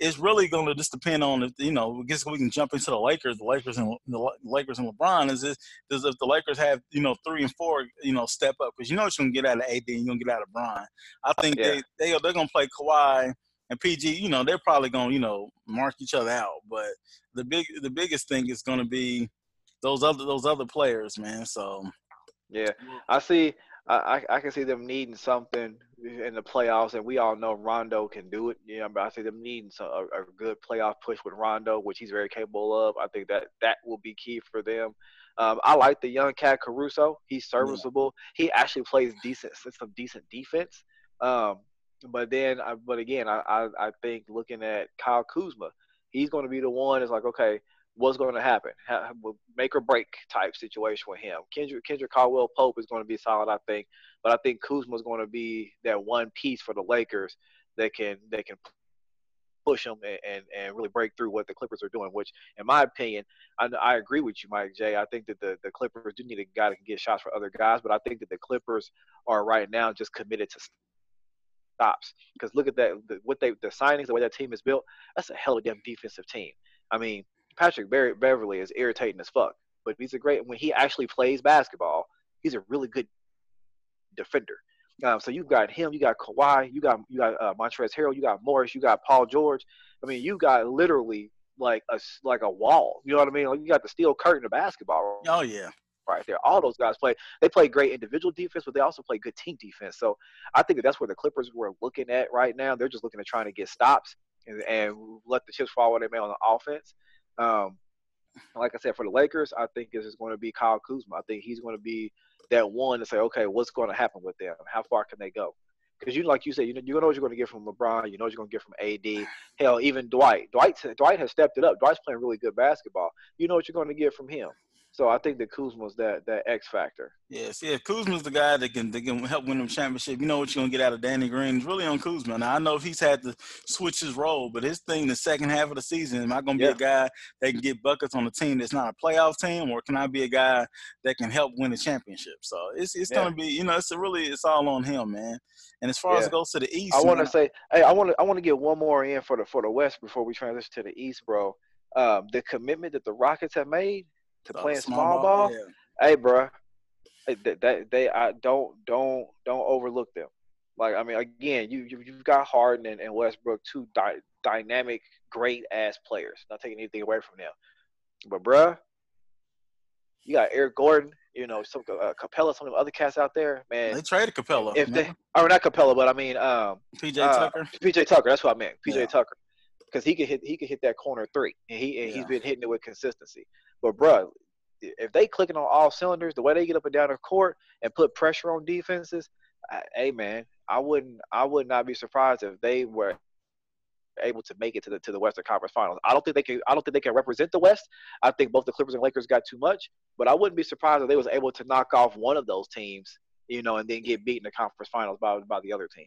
it's really going to just depend on if you know. I guess we can jump into the Lakers. The Lakers and the Lakers and LeBron is this is if the Lakers have you know three and four you know step up because you know what you're gonna get out of AD and you're gonna get out of Bron. I think yeah. they they they're gonna play Kawhi and PG, you know, they're probably gonna, you know, mark each other out. But the big the biggest thing is gonna be those other those other players, man. So yeah, I see. I, I can see them needing something in the playoffs, and we all know Rondo can do it. Yeah, but I see them needing some, a, a good playoff push with Rondo, which he's very capable of. I think that that will be key for them. Um, I like the young cat Caruso. He's serviceable. Yeah. He actually plays decent, some decent defense. Um, but then, I, but again, I, I, I think looking at Kyle Kuzma, he's going to be the one. Is like, okay, what's going to happen? Make or break type situation with him. Kendrick, Kendrick Caldwell Pope is going to be solid, I think, but I think Kuzma is going to be that one piece for the Lakers that can that can push them and, and, and really break through what the Clippers are doing. Which, in my opinion, I, I agree with you, Mike J. I think that the, the Clippers do need a guy that can get shots for other guys, but I think that the Clippers are right now just committed to stops. Because look at that, the, what they the signings, the way that team is built. That's a hell of a damn defensive team. I mean, Patrick Beverley is irritating as fuck, but he's a great when he actually plays basketball. He's a really good defender. Um, so you've got him, you got Kawhi, you got you got uh, Montrezl Harrell, you got Morris, you got Paul George. I mean, you got literally like a like a wall. You know what I mean? Like you got the steel curtain of basketball. Oh yeah, right there. All those guys play. They play great individual defense, but they also play good team defense. So I think that that's where the Clippers were looking at right now. They're just looking at trying to get stops and, and let the chips fall where they may on the offense. Um, like I said, for the Lakers, I think it's going to be Kyle Kuzma. I think he's going to be that one to say, okay, what's going to happen with them? How far can they go? Because you, like you said, you know, you know what you're going to get from LeBron. You know what you're going to get from AD. Hell, even Dwight. Dwight, Dwight has stepped it up. Dwight's playing really good basketball. You know what you're going to get from him. So I think that Kuzma's that that X factor. Yes, yeah, Kuzma's the guy that can that can help win them championship. You know what you're gonna get out of Danny Green. It's really on Kuzma. Now I know if he's had to switch his role, but his thing the second half of the season, am I gonna be yeah. a guy that can get buckets on a team that's not a playoff team, or can I be a guy that can help win the championship? So it's it's yeah. gonna be you know it's really it's all on him, man. And as far yeah. as it goes to the East, I want to say, hey, I want to I want to get one more in for the for the West before we transition to the East, bro. Um, the commitment that the Rockets have made to uh, playing small, small ball, ball yeah. hey, bro, they, they, I don't don't don't overlook them. Like I mean, again, you, you have got Harden and, and Westbrook, two di- dynamic, great ass players. Not taking anything away from them, but bruh, you got Eric Gordon, you know, some uh, Capela, some of the other cats out there, man. They traded Capela. If man. they, or not Capela, but I mean, um, PJ uh, Tucker. PJ Tucker. That's what I meant. PJ yeah. Tucker, because he could hit, he could hit that corner three, and he and yeah. he's been hitting it with consistency. But bro, if they clicking on all cylinders, the way they get up and down the court and put pressure on defenses, I, hey man, I wouldn't I would not be surprised if they were able to make it to the to the Western Conference Finals. I don't think they can I don't think they can represent the West. I think both the Clippers and Lakers got too much, but I wouldn't be surprised if they was able to knock off one of those teams, you know, and then get beat in the conference finals by by the other team.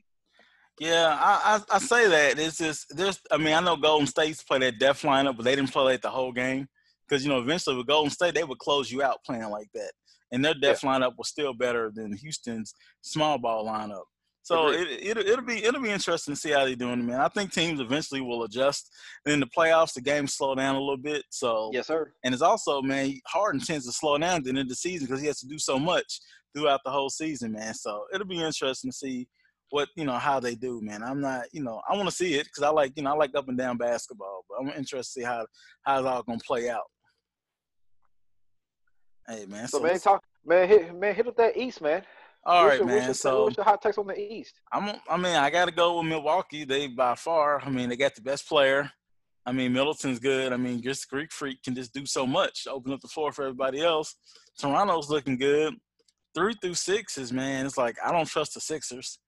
Yeah, I, I, I say that it's just there's I mean I know Golden State's play that def lineup, but they didn't play like the whole game because you know eventually with Golden State they would close you out playing like that, and their def yeah. lineup was still better than Houston's small ball lineup. So it, it it'll be it'll be interesting to see how they're doing, man. I think teams eventually will adjust. And in the playoffs, the games slow down a little bit. So yes, sir. And it's also, man, Harden tends to slow down at the end of the season because he has to do so much throughout the whole season, man. So it'll be interesting to see what you know how they do, man. I'm not, you know, I want to see it because I like, you know, I like up and down basketball, but I'm interested to see how how it's all gonna play out. Hey, man. So, so man, talk, man, hit, man, hit up that East, man. All what's right, your, man. What's so what's your hot takes on the East? I'm. I mean, I got to go with Milwaukee. They by far. I mean, they got the best player. I mean, Middleton's good. I mean, just Greek Freak can just do so much, open up the floor for everybody else. Toronto's looking good. Three through sixes, man. It's like I don't trust the Sixers.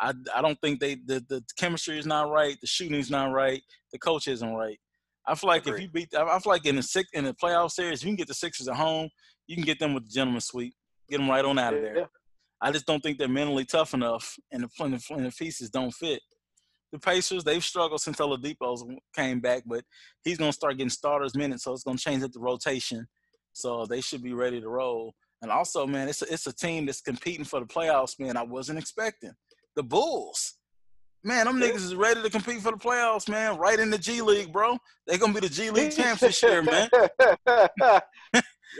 I, I don't think they the, the chemistry is not right, the shooting's not right, the coach isn't right. I feel like if you beat, I feel like in the six in the playoff series, you can get the Sixers at home, you can get them with the gentleman sweep, get them right on out of there. Yeah. I just don't think they're mentally tough enough, and the, and the, and the pieces don't fit. The Pacers, they've struggled since Oladipo came back, but he's going to start getting starters minutes, so it's going to change up the rotation. So they should be ready to roll. And also, man, it's a, it's a team that's competing for the playoffs, man. I wasn't expecting the Bulls. Man, them niggas is ready to compete for the playoffs, man. Right in the G League, bro. They're gonna be the G League <laughs> champs this year, man. <laughs>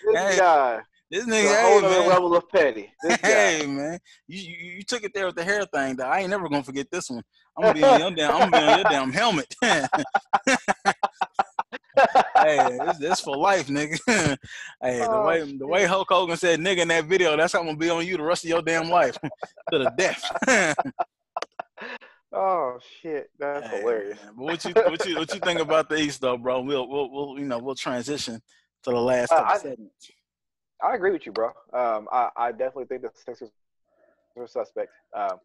this hey, guy. This nigga, hey, man. level of petty. This <laughs> hey, man, you, you, you took it there with the hair thing. Though I ain't never gonna forget this one. I'm gonna be on your damn. I'm gonna be on your damn helmet. <laughs> hey, this, this for life, nigga. <laughs> hey, the oh, way shit. the way Hulk Hogan said "nigga" in that video, that's how I'm gonna be on you the rest of your damn life to the death. oh shit, that's hey, hilarious. Man. But what you what you what you think about the East though, bro? We'll we'll, we'll you know we'll transition to the last uh, I, segments. I agree with you, bro. Um, I, I definitely think the Sixers are suspect. Um,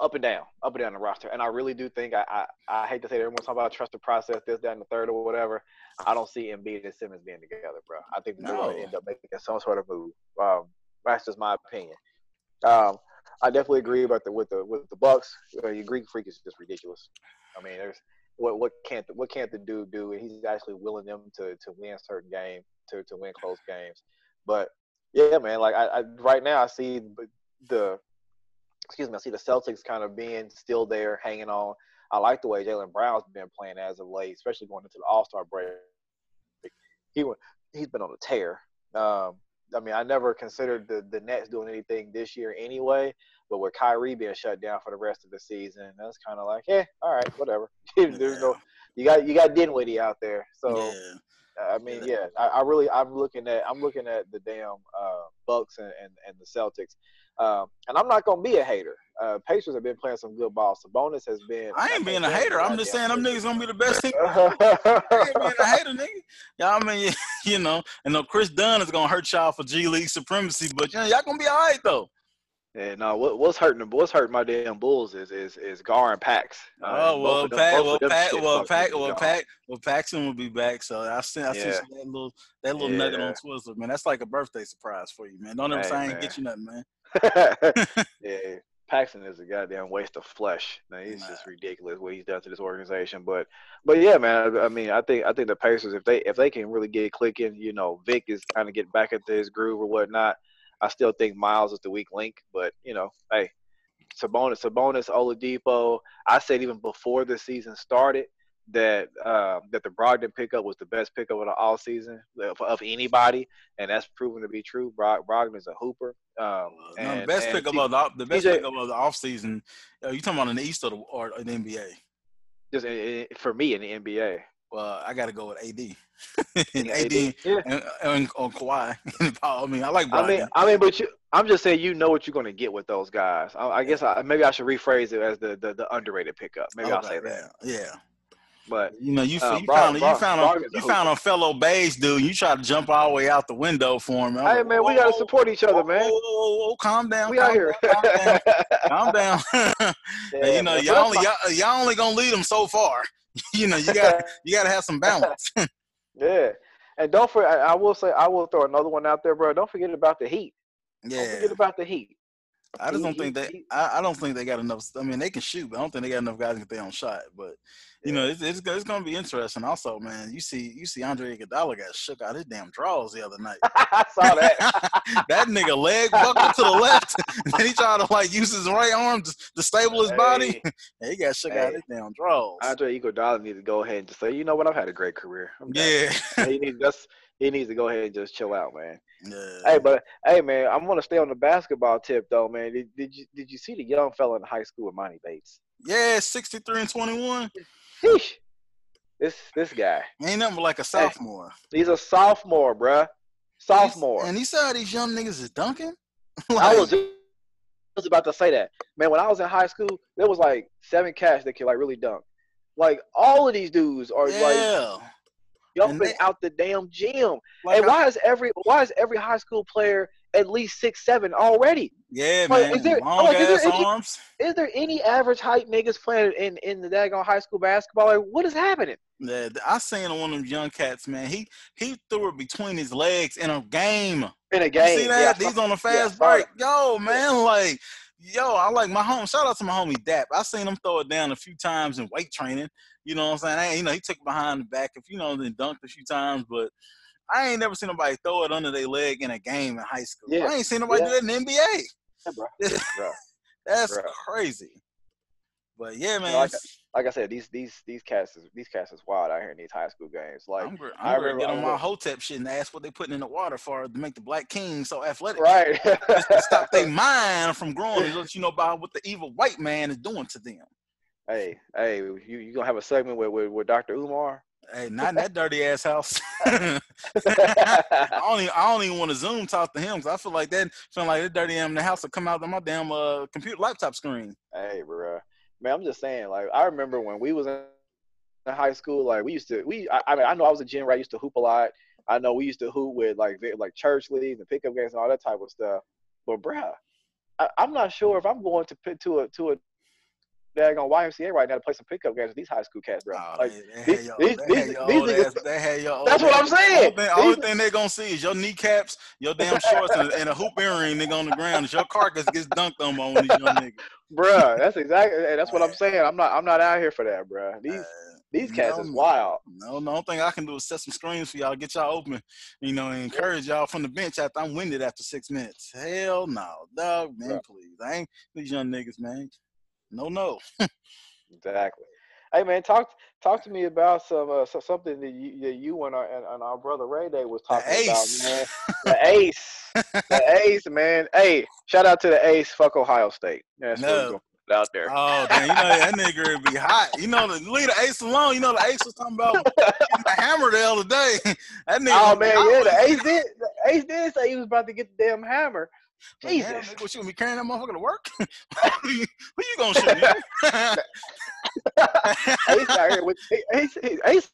up and down, up and down the roster, and I really do think I, I, I hate to say that everyone's talking about trust the process, this, that, and the third, or whatever. I don't see Embiid and Simmons being together, bro. I think they're no. going to end up making some sort of move. Um, that's just my opinion. Um, I definitely agree about the with the with the Bucks. Uh, your Greek freak is just ridiculous. I mean, there's what what can't the, what can't the dude do? And he's actually willing them to to win certain games, to to win close games. But yeah, man, like I, I right now I see the excuse me, I see the Celtics kind of being still there, hanging on. I like the way Jaylen Brown's been playing as of late, especially going into the All Star break. He went, he's been on a tear. Um, I mean, I never considered the the Nets doing anything this year anyway. But with Kyrie being shut down for the rest of the season, that's kind of like, yeah, all right, whatever. <laughs> There's no, you got you got Dinwiddie out there, so. Yeah. I mean, yeah, I, I, really, I'm looking at, I'm looking at the damn uh, Bucks and, and, and the Celtics, um, and I'm not gonna be a hater. Uh, Pacers have been playing some good ball. Sabonis has been. I ain't being a hater. I'm just saying them niggas gonna be the best team. <laughs> I ain't being a hater, nigga. Y'all, I mean, <laughs> you know, and know Kris Dunn is gonna hurt y'all for G League supremacy, but you know, y'all gonna be all right though. Yeah, no. What, what's hurting the what's hurting my damn Bulls is is is Gar and Pax. Uh, oh well, them, Pack, well, Pack, well, Pack, well, Pack, well, Paxson will be back. So I seen, I yeah. seen that little that little yeah. nugget on Twitter, man. That's like a birthday surprise for you, man. Don't ever hey, say I ain't get you nothing, man. <laughs> yeah, Paxson is a goddamn waste of flesh. Man, he's nah. just ridiculous what he's done to this organization. But, but yeah, man. I, I, mean, I think I think the Pacers, if they if they can really get clicking, you know, Vic is kind of getting back into his groove or whatnot. I still think Myles is the weak link, but you know, hey, Sabonis, Sabonis, Oladipo. I said even before the season started that uh, that the Brogdon pickup was the best pickup of the all season of, of anybody, and that's proven to be true. Brog, Brogdon is a hooper. Um, and, no, best and pickup of the, the best pickup of the off season. Uh, you talking about in the East or the, or the NBA? Just in, in, for me in the NBA. Well, I got to go with AD. and AD, yeah. and, and on Kawhi. <laughs> I mean, I like. Brogdon. I mean, I mean, but you, I'm just saying, you know what you're going to get with those guys. I, I guess I, maybe I should rephrase it as the the, the underrated pickup. Maybe okay, I'll say that. Yeah. But you know, you, uh, you found you found a, you found a fellow beige dude. You try to jump all the way out the window for him. I'm hey like, man, we gotta support each other, man. Oh, oh, oh, calm down. We calm out here. Down, calm down. Calm down. <laughs> <laughs> yeah, you know, y'all only y'all, y'all only gonna lead them so far. <laughs> you know, you got you got to have some <laughs> balance. <laughs> yeah, and don't forget. I will say, I will throw another one out there, bro. Don't forget about the Heat. Yeah. Don't forget about the Heat. I just don't think he- they. I, I don't think they got enough. I mean, they can shoot, but I don't think they got enough guys to get their own shot. But you know, it's it's, it's going to be interesting. Also, man, you see you see Andre Iguodala got shook out his damn drawers the other night. <laughs> I saw that. <laughs> that nigga leg buckled to the left, <laughs> and he tried to like use his right arm to, to stable his body. And he got shook out his damn drawers. Andre Iguodala needs to go ahead and just say, you know what, I've had a great career. I'm yeah. he needs just he needs to go ahead and just chill out, man. Yeah. Hey, but hey, man, I'm gonna stay on the basketball tip though, man. Did, did you did you see the young fella in high school with Monty Bates? yeah, sixty three and twenty one. Sheesh. This this guy, Ain't nothing but like a sophomore. he's a sophomore, bruh. Sophomore. And he said how these young niggas is dunking. <laughs> I Like, was just about to say that, man. When I was in high school, there was like seven cats that could like really dunk. Like all of these dudes are like yeah. And jumping they- out the damn gym. Like, and I- why is every why is every high school player at least six seven already? yeah, like, man. is there- Long like, is there ass any- arms. Is there any average height niggas playing in in the daggone high school basketball? Like, what is happening? Yeah, I seen one of them young cats, man. He he threw it between his legs in a game. In a You game, see Yeah, that? saw- He's on a fast saw break. Yo, man, like, yo, I like my home. Shout out to my homie Dap. I seen him throw it down a few times in weight training. You know what I'm saying? I, you know, he took it behind the back, if you know, then dunked a few times, but I ain't never seen nobody throw it under their leg in a game in high school. Yeah, I ain't seen nobody yeah. do that in the NBA. Yeah, bro. <laughs> Bro. That's Bruh. crazy. But yeah, man. like it's- Like I said, these these these cats is these cats is wild out here in these high school games. Like, I'm, I I'm gonna remember- get I on my hotep shit and ask what they putting in the water for to make the black king so athletic. right? Just to stop their <laughs> mind from growing and let you know about what the evil white man is doing to them. hey, hey, you you gonna have a segment with with, with Dr. Umar? Hey, not in that dirty ass house. <laughs> <laughs> I don't even, I don't even want to Zoom talk to him because I feel like that feeling like that dirty in the house will come out on my damn uh, computer laptop screen. Hey, bro. Man, I'm just saying. Like, I remember when we was in high school. Like, we used to. We. I, I mean, I know I was a gym rat. I used to hoop a lot. I know we used to hoop with like like church leagues and pickup games and all that type of stuff. But, bruh, I, I'm not sure if I'm going to to a to a daggone YMCA right now to play some pickup games with these high school cats, bro. Oh, like, these- your, these- these- these niggas- ass, they had your That's what I'm saying. Only thing, only thing they're gonna see is your kneecaps, your damn shorts, and, and a hoop earring nigga on the ground. As your carcass gets dunked on by one of these young niggas. <laughs> bruh, that's exactly. That's what I'm saying. I'm not. I'm not out here for that, bruh. These Uh, these cats no, is wild. No, no only thing I can do is set some screens for y'all, get y'all open, you know, and encourage y'all from the bench after I'm winded after six minutes. Hell no, dog, man, Right. please. I ain't these young niggas, man. No, no. Exactly. Hey man, talk talk to me about some uh, so, something that you, that you and our and, and our brother Ray Day was talking about, man. <laughs> The ace, the ace, man. Hey, shout out to the ace. Fuck Ohio State. Yeah, No. we're gonna put out there. Oh, damn, you know that nigga would be hot. You know, the leave the ace alone. You know, the ace was talking about getting the hammer the other day. <laughs> That nigga. Oh man, yeah, the ace did. The ace did say he was about to get the damn hammer. Like, damn, Jesus. what you gonna be carrying that motherfucker to work? who, <laughs> you, who you gonna shoot? <laughs> Ace out here with Ace. Ace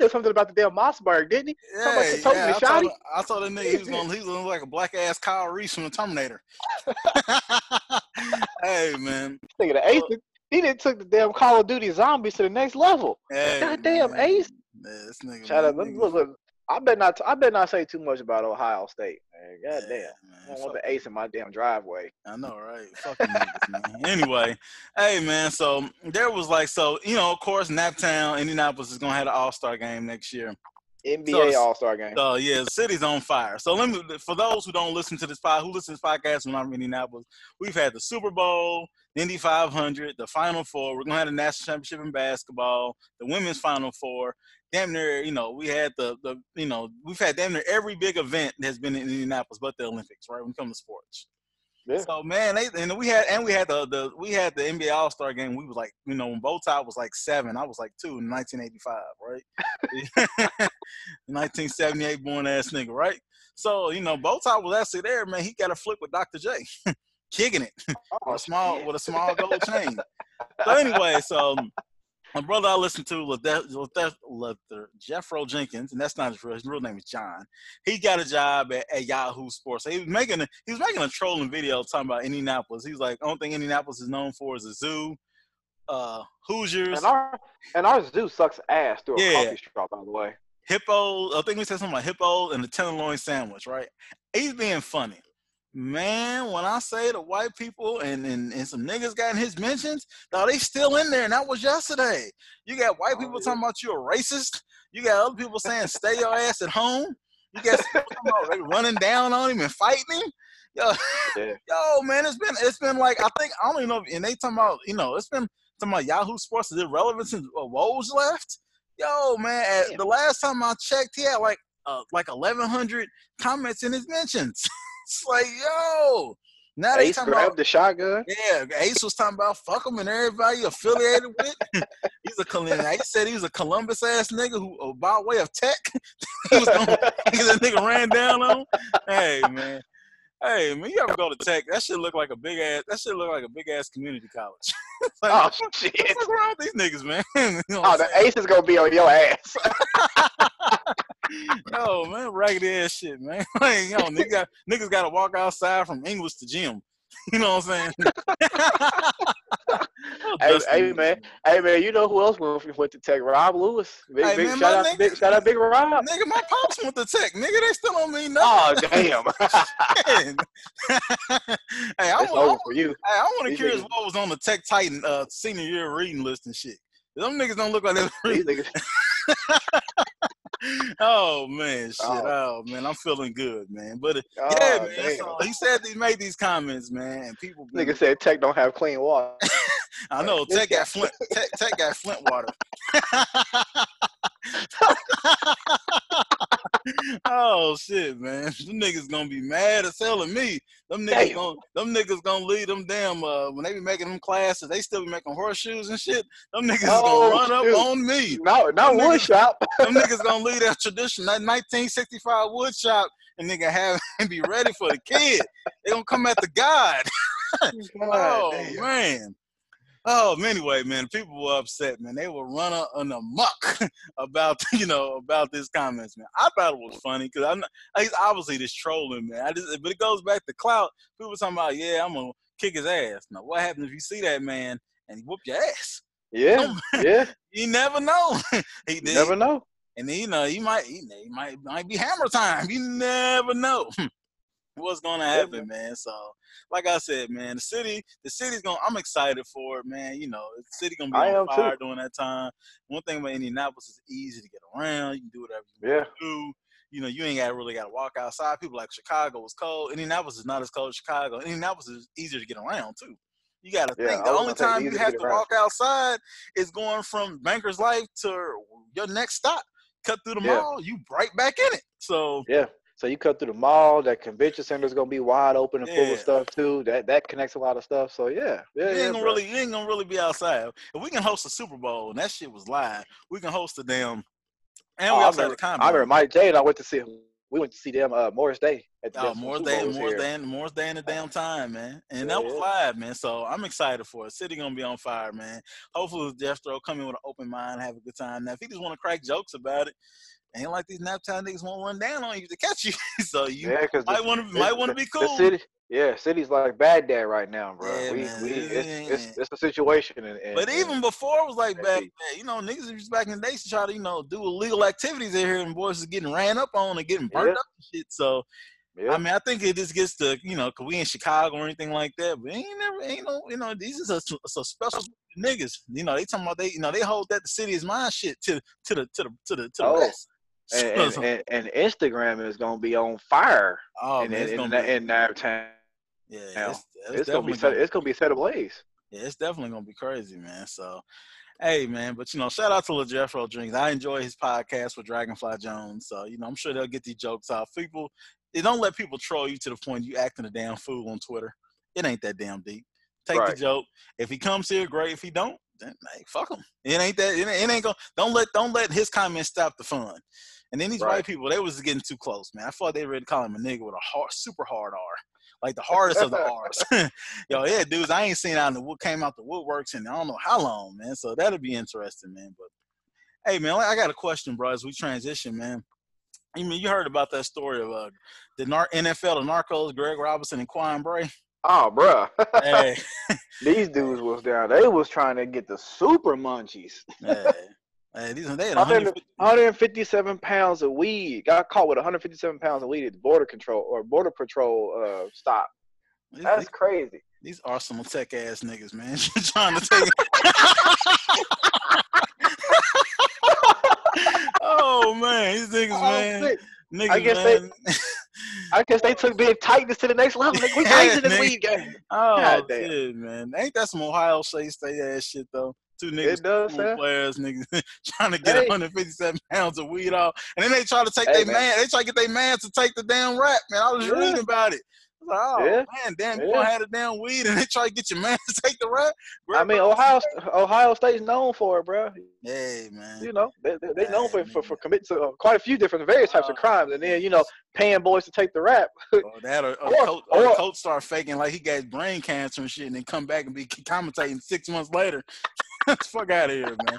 said something about the damn Mossberg, didn't he? Yeah, yeah. I told, shotty? I told that nigga he was gonna he was gonna look like a black ass Kyle Reese from the Terminator. <laughs> hey man. Thinking the Ace, he didn't took the damn Call of Duty zombies to the next level. Hey, Goddamn, man. Ace. Man, this nigga. Shout man, nigga- look, look. I bet not. I bet not say too much about Ohio State, man. God Yeah, damn. I don't want the ace in my damn driveway. I know, right? Fucking niggas, man. <laughs> Anyway, hey man, so there was like so, you know, of course, Naptown, Indianapolis is gonna have an all star game next year. NBA So- All Star game. So yeah, the city's on fire. So let me for those who don't listen to this pod, who listen to this podcast when I'm in Indianapolis, we've had the Super Bowl, the Indy 500, the Final Four. We're gonna have the national championship in basketball, the women's Final Four. Damn near, you know, we had the the you know we've had damn near every big event that's been in Indianapolis, but the Olympics, right? When it comes to sports. Yeah. So man, they and we had and we had the the we had the NBA All Star game. We was like, you know, when Bowtie was like seven, I was like two in 1985, right? <laughs> 1978 born ass nigga, right? So you know, Bowtie was actually there, man. He got a flip with Dr. J, <laughs> kicking it Oh, with a small with a small gold chain. <laughs> So anyway, so my brother I listened to Luther, Luther, Luther Jeffro Jenkins, and that's not his real his real name is John. He got a job at, at Yahoo Sports. So he was making a, he was making a trolling video talking about Indianapolis. He was like, only thing Indianapolis is known for is a zoo, uh, Hoosiers, And our and our zoo sucks ass through a Yeah. coffee straw, by the way. hippo. I think we said something like hippo and the tenderloin sandwich, right? He's being funny. Man, when I say the white people and, and, and some niggas got in his mentions, no, they still in there, and that was yesterday. You got white Oh, people talking about you a racist. You got other people saying stay your ass at home. You got some people talking about running down on him and fighting him. Yo, Yeah. <laughs> yo, man, it's been it's been like I think I don't even know. If, and they talking about you know it's been talking about Yahoo Sports is irrelevant since uh, Woj left. Yo, man, at, the last time I checked, he had like uh, like eleven hundred comments in his mentions. <laughs> it's like yo, now they Ace talking about grabbed the shotgun. yeah, Ace was talking about fuck him and everybody affiliated with. <laughs> He's a Columbus. Ace said he was a Columbus ass nigga who, uh, by way of tech, <laughs> he was gonna, that nigga ran down on. Hey man, hey man, you ever go to tech? That shit look like a big ass. That shit look like a big ass community college. <laughs> like, oh shit! fuck wrong with these niggas, man? You know Oh, the I'm ace is gonna be on your ass. No man, raggedy ass shit, man. <laughs> Like, yo, niggas got niggas got to walk outside from English to gym. <laughs> You know what I'm saying? <laughs> Hey, hey man, hey man, you know who else went, went to Tech? Rob Lewis. Big, Hey, big man, shout out, nigga- big shout out, Big Rob. Nigga, my pops went to tech. Nigga, they still don't mean nothing. Oh damn! hey, I want, over for you. Hey, I want to curious niggas- what was on the Tech Titan uh, senior year reading list and shit. Them niggas don't look like they. These niggas, <laughs> oh man, shit. Oh. Oh. man, I'm feeling good, man. But uh, oh, yeah, man. So he said he made these comments, man, and people. been- Nigga said Tech don't have clean water. <laughs> I know Tech got Flint. Tech, Tech got Flint water. <laughs> oh shit, man! <laughs> Them niggas gonna be mad as hell at me. Them niggas Damn. gonna, them niggas gonna leave them damn. Uh, when they be making them classes, they still be making horseshoes and shit. Them niggas Oh, gonna run up on me. No, not wood shop. <laughs> Them niggas gonna leave that tradition, that 1965 wood shop, and nigga have <laughs> and be ready for the kid. They gonna come at the God. Oh damn. man. Oh, um, anyway, man, people were upset, man. They were running on a muck <laughs> about, <laughs> you know, about this comments, man. I thought it was funny because I'm not, he's obviously just trolling, man. I just, but it goes back to clout. People talking about, yeah, I'm gonna kick his ass. Now, what happens if you see that man and he whoop your ass? Yeah, yeah. <laughs> You never know. he You never know. and you know, he might, he might, might be hammer time. You never know what's gonna happen, man. So, like I said, man, the city, the city's gonna. I'm excited for it, man. You know, the city gonna be I on am too. fire during that time. One thing about Indianapolis is easy to get around. You can do whatever you Yeah, do. You know, you ain't got really got to walk outside. People like Chicago was cold. Indianapolis is not as cold as Chicago. Indianapolis is easier to get around too. You got to Yeah, think the only time you have get to walk outside is going from Banker's Life to your next stop. Cut through the Yeah. mall, you right back in it. So yeah. So you cut through the mall. That convention center is gonna be wide open and full of stuff too. That that connects a lot of stuff. So yeah, yeah, you yeah. ain't gonna bro. really, you ain't gonna really be outside. If we can host a Super Bowl and that shit was live, we can host a damn. And Oh, we I remember, the I remember Mike J and I went to see. Him. We went to see them uh, Morris Day at the Oh, Super day, Bowl was more here. day, more day in the damn <laughs> time, man. And Yeah, that was yeah. live, man. So I'm excited for it. City gonna be on fire, man. Hopefully Jeff Throw come in with an open mind, have a good time. Now, if he just want to crack jokes about it, ain't like these naptown niggas won't run down on you to catch you. <laughs> so you Yeah, might want to might want to be The cool. city, yeah, city's like Baghdad right now, bro. Yeah, we, man, we, it it's, it's, it's a situation. And, and, But even before it was like Let's back, see. then, you know, niggas was back in the days to try to, you know, do illegal activities in here, and boys is getting ran up on and getting burnt Yeah. up and shit. So yeah, I mean, I think it just gets to, you know, cause we in Chicago or anything like that, but ain't never, ain't no, you know, these is a, a special niggas. You know, they talking about they, you know, they hold that the city is mine shit to to the to the to the to the Oh, rest. And, and, and, Instagram is gonna be on fire oh in, man, it's in, gonna in, be, in that town. yeah, now. it's, It's, gonna be set. It's gonna be set ablaze. Yeah, it's definitely gonna be crazy, man. So, hey, man, but you know, shout out to LeJeffro Drinks. I enjoy his podcast with Dragonfly Jones. So, you know, I'm sure they'll get these jokes out. People, they don't let people troll you to the point you acting a damn fool on Twitter. It ain't that damn deep. Take Right. the joke. If he comes here, great. If he don't, then hey, fuck him. It ain't that. It ain't, it ain't gonna. Don't let don't let his comments stop the fun. And then these Right. white people, they was getting too close, man. I thought they were ready to call him a nigga with a hard, super hard R, like the hardest of the <laughs> R's. <laughs> Yo, yeah, dudes, I ain't seen out in the wood came out the woodworks in I don't know how long, man. So that'll be interesting, man. But hey, man, I got a question, bro. As we transition, man. You mean you heard about that story of uh, the NFL, the Narcos, Greg Robinson and Quan Bray? Oh, bruh. Hey, <laughs> These dudes was down. They was trying to get the super munchies. hey. Hey, these they had 100 150 <laughs> 157 pounds of weed. Got caught with 157 pounds of weed at the border control or border patrol uh, stop. these, That's these, crazy. these Arsenal tech ass niggas, man. <laughs> trying to take Oh man, these niggas, man. Niggas, I guess they- I guess they took being tightness to the next level. Like, we <laughs> Yeah, tight in this nigga. weed game. Oh God damn. shit, man. Ain't that some Ohio State State ass shit though? Two niggas, does, sir. players, niggas <laughs> trying to get Hey. 157 pounds of weed off, and then they try to take Hey, their man. man. They try to get their man to take the damn rap, man. I was Yeah. reading about it. I was like, oh Yeah. man, damn, you Yeah. gonna have the damn weed, and they try to get your man <laughs> to take the rap. I mean, Ohio Ohio State's known for it, bro. Hey man, You know, they they, they known for, for for committing to uh, quite a few different various types of Oh. crimes, and then you know, paying boys to take the rap. <laughs> or that, or, or, Or- coach, or or- coach start faking like he got brain cancer and shit, and then come back and be commentating six months later. <laughs> Fuck out of here, man.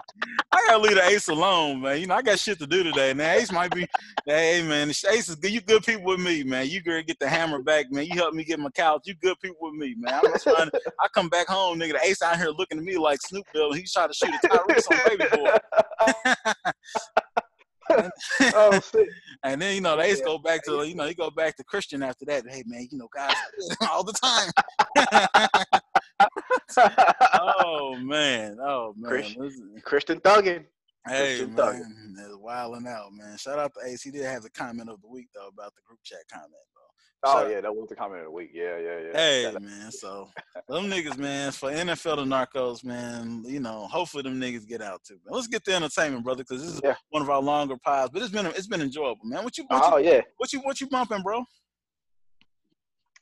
I gotta leave the Ace alone, man. You know, I got shit to do today. Now Ace might be, hey man, Ace is good. You good people with me, man. You gonna get the hammer back, man. You help me get my couch. You good people with me, man. I'm just trying to, I come back home, nigga. The Ace out here looking at me like Snoop Dogg. He's trying to shoot a Tyrese on Baby Boy. <laughs> oh <laughs> shit! And then you know the Ace Yeah. go back to you know he go back to Christian after that. Hey man, you know guys all the time. <laughs> oh man, oh man. Christian- Christian thuggin. Hey Christian man, that's wilding out, man. Shout out to Ace. He did have the comment of the week though about the group chat comment, bro. Oh yeah, that was the comment of the week. Yeah, yeah, yeah. Hey man, so them niggas, man, for NFL to Narcos, man, you know, hopefully them niggas get out too. Man. Let's get the entertainment, brother, because this is Yeah. one of our longer pods. But it's been it's been enjoyable, man. What you what, Oh you yeah. what you what you bumping, bro?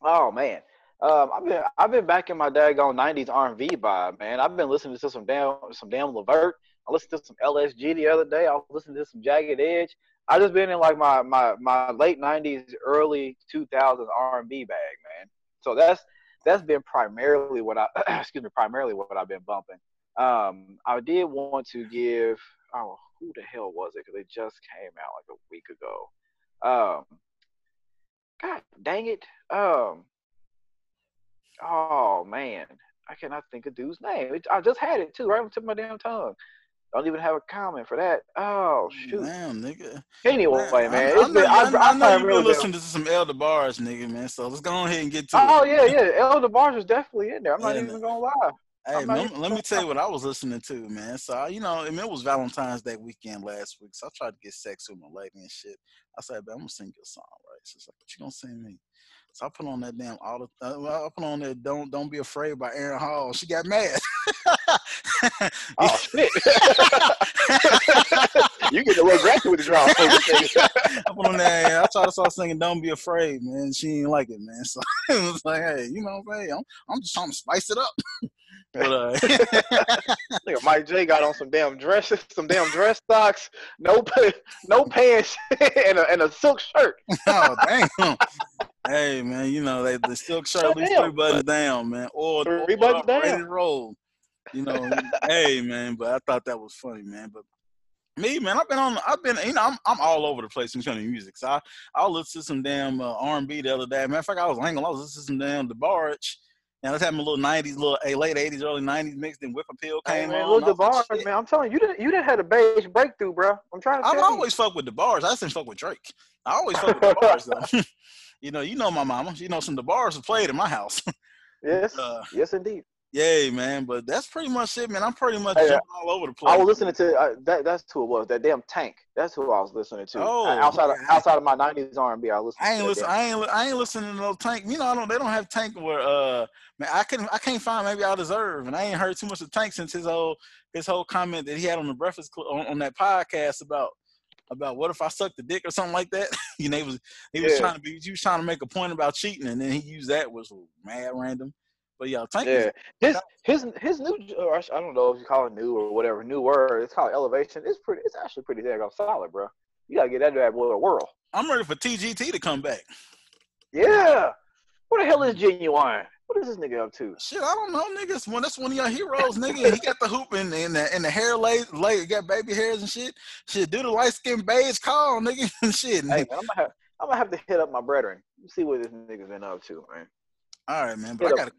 Oh man. Um, I've been I've been back in my daggone '90s R&B vibe, man. I've been listening to some damn some damn Levert. I listened to some LSG the other day. I was listening to some Jagged Edge. I just been in like my my my late '90s, early 2000s R&B bag, man. So that's that's been primarily what I <clears throat> excuse me primarily what I've been bumping. Um, I did want to give oh who the hell was it? Because it just came out like a week ago. Um, God dang it. Um, oh man, I cannot think of dude's name. It, I just had it too, right on the tip of my damn tongue. Don't even have a comment for that. Oh shoot. Damn, nigga. Anyway, Man, man, I, I know, been, I, I, know- I, I know you've been listening to some El DeBarge, nigga, man. So let's go ahead and get to Oh it. yeah, yeah. El DeBarge is definitely in there. I'm not Yeah, even gonna lie. Hey, man, even let me tell you what I was listening to, man. So you know, I mean, it was Valentine's Day weekend last week, so I tried to get sex with my lady and shit. I said, "Man, I'm gonna sing you a song, right?" She's like, "What you gonna sing me?" I put on that damn all the. Uh, I put on that "Don't Don't Be Afraid" by Aaron Hall. She got mad. <laughs> Oh shit. you get little aggressive with the draw. <laughs> I put on that. I tried to start singing "Don't Be Afraid," man. She didn't like it, man. So <laughs> it was like, hey, you know, what I'm, I'm just trying to spice it up. But uh, <laughs> Mike J got on some damn dresses, some damn dress socks, no no pants, <laughs> and a, and a silk shirt. <laughs> oh damn. Hey man, you know they the silk shirt at least three buttons down, man. Or Three or buttons up, ready down. to roll. You know, hey man, but I thought that was funny, man. But me, man, I've been on. I've been, you know, I'm I'm all over the place when it comes to music. So I I listened to some damn uh, R&B the other day. Matter of fact, I was hanging. I was listening to some damn DeBarge. And I was having a little '90s, little a late '80s, early '90s mix. Then Whip Appeal Hey, came man, on. look I was like, DeBarge, man. I'm telling you, you didn't you didn't have a beige breakthrough, bro. I'm trying to I've tell always fucked with the bars. I just didn't fuck with Drake. I always fuck with the bars though. <laughs> you know, you know my mama. You know some of the bars are played in my house. <laughs> Yes, uh, yes, indeed. Yay, man. But that's pretty much it, man. I'm pretty much Hey, jumping all over the place. I was listening to uh, that. That's who it was. That damn Tank. That's who I was listening to. Oh, outside of outside of my '90s R&B, I listened. I ain't listen. I ain't. I ain't listening to no Tank. You know, I don't. They don't have Tank where. Uh, man, I can. I can't find. Maybe I deserve. And I ain't heard too much of Tank since his whole his whole comment that he had on the Breakfast Club on, on that podcast about about what if I sucked the dick or something like that. <laughs> you know, he was he was Yeah. trying to be. He was trying to make a point about cheating, and then he used that was mad random. But yeah, Tank. is- Yeah, his his his new. I don't know if you call it new or whatever. New word. It's called Elevation. It's pretty. It's actually pretty daggone solid, bro. You gotta get that bad boy a whirl. I'm ready for TGT to come back. Yeah. What the hell is Ginuwine? What is this nigga up to? Shit, I don't know, niggas. When that's one of your heroes, nigga. He got the hoop and, and the and the hair lay lay got baby hairs and shit. Shit, do the light skin beige call, nigga. <laughs> shit. Hey man, I'm gonna have I'm gonna have to hit up my brethren. See what this nigga's been up to, man. All right, man. But I got a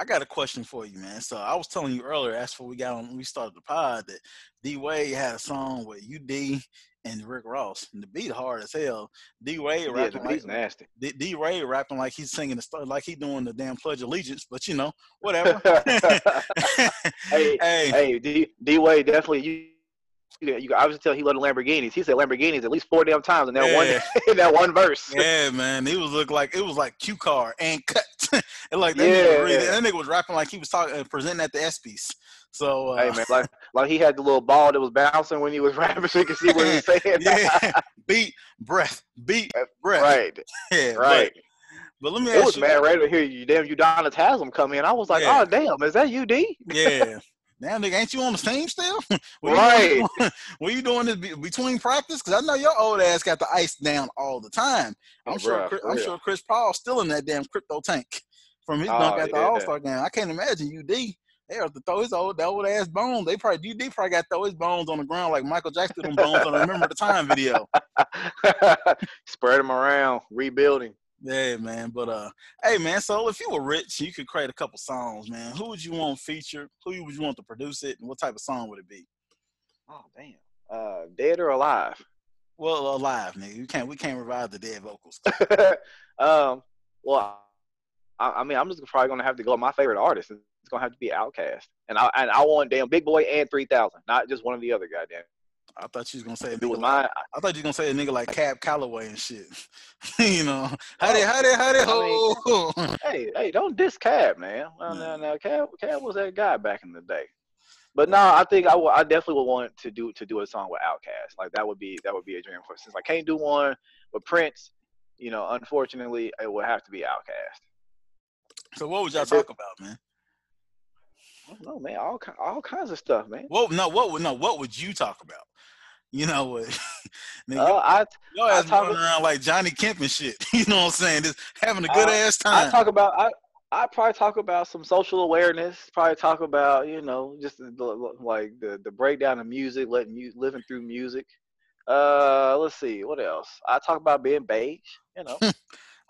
I got a question for you, man. So I was telling you earlier, as for we got on, we started the pod, that D Wade had a song with UD and Rick Ross, and the beat hard as hell. D Wade Yeah, rapping the like nasty. D, D Ray rapping like he's singing the st- like he doing the damn Pledge of Allegiance, but you know, whatever. <laughs> Hey, <laughs> hey, hey, D D Wade definitely you. You, you can obviously tell he loved Lamborghinis. He said Lamborghinis at least four damn times in that Yeah. one <laughs> in that one verse. yeah, man, he was look like it was like Q car and cut, <laughs> and like that, Yeah. nigga really, that nigga was rapping like he was talking uh, presenting at the ESPYS. So uh, Hey man, like like he had the little ball that was bouncing when he was <laughs> rapping, so you could see what he was <laughs> saying. yeah, beat, breath, beat, breath. right, Yeah, right. But, but let me It ask was you, mad right to hear you damn Udonis Haslem come in. I was like, Yeah. oh damn, is that UD? yeah. Now, nigga, ain't you on the team still? What you Right. doing- What you doing this be- between practice? Because I know your old ass got the ice down all the time. I'm Oh, sure. bruh, I'm real. sure Chris Paul's still in that damn crypto tank from his Oh, dunk at the yeah. All Star game. I can't imagine UD. They have to throw his old, that old ass bones. They probably UD probably got to throw his bones on the ground like Michael Jackson threw them bones on the Remember the Time video. <laughs> Spread him around, rebuilding. Yeah, man. But uh, hey, man. So if you were rich, you could create a couple songs, man. Who would you want featured? Who would you want to produce it? And what type of song would it be? Oh damn. Uh, dead or alive? Well, alive, nigga. You can't. We can't revive the dead vocals. <laughs> um, well, I, I mean, I'm just probably gonna have to go with my favorite artist. It's gonna have to be Outkast, and I and I want damn Big Boi and Three Thousand, not just one of the other goddamn. I thought you was gonna say a If it was nigga like, mine, I thought you was gonna say a nigga like Cab Calloway and shit. <laughs> you know, how they, how they, how they, ho. <laughs> hey, hey, don't diss Cab, man. Well, now, now, Cab, Cab was that guy back in the day. But no, I think I I definitely would want to do to do a song with Outkast. Like that would be that would be a dream for since I can't do one with Prince. You know, unfortunately, it would have to be Outkast. So what would y'all I talk about, man? I don't know, man. All all kinds of stuff, man. What? No, what would no? What would you talk about? You know what? <laughs> Uh, I your I ass talk- running around like Johnny Kemp and shit. <laughs> You know what I'm saying? Just having a good ass time. I talk about I I probably talk about some social awareness. Probably talk about you know just the, like the the breakdown of music, letting you living through music. Uh, let's see what else. I talk about being beige. You know, <laughs>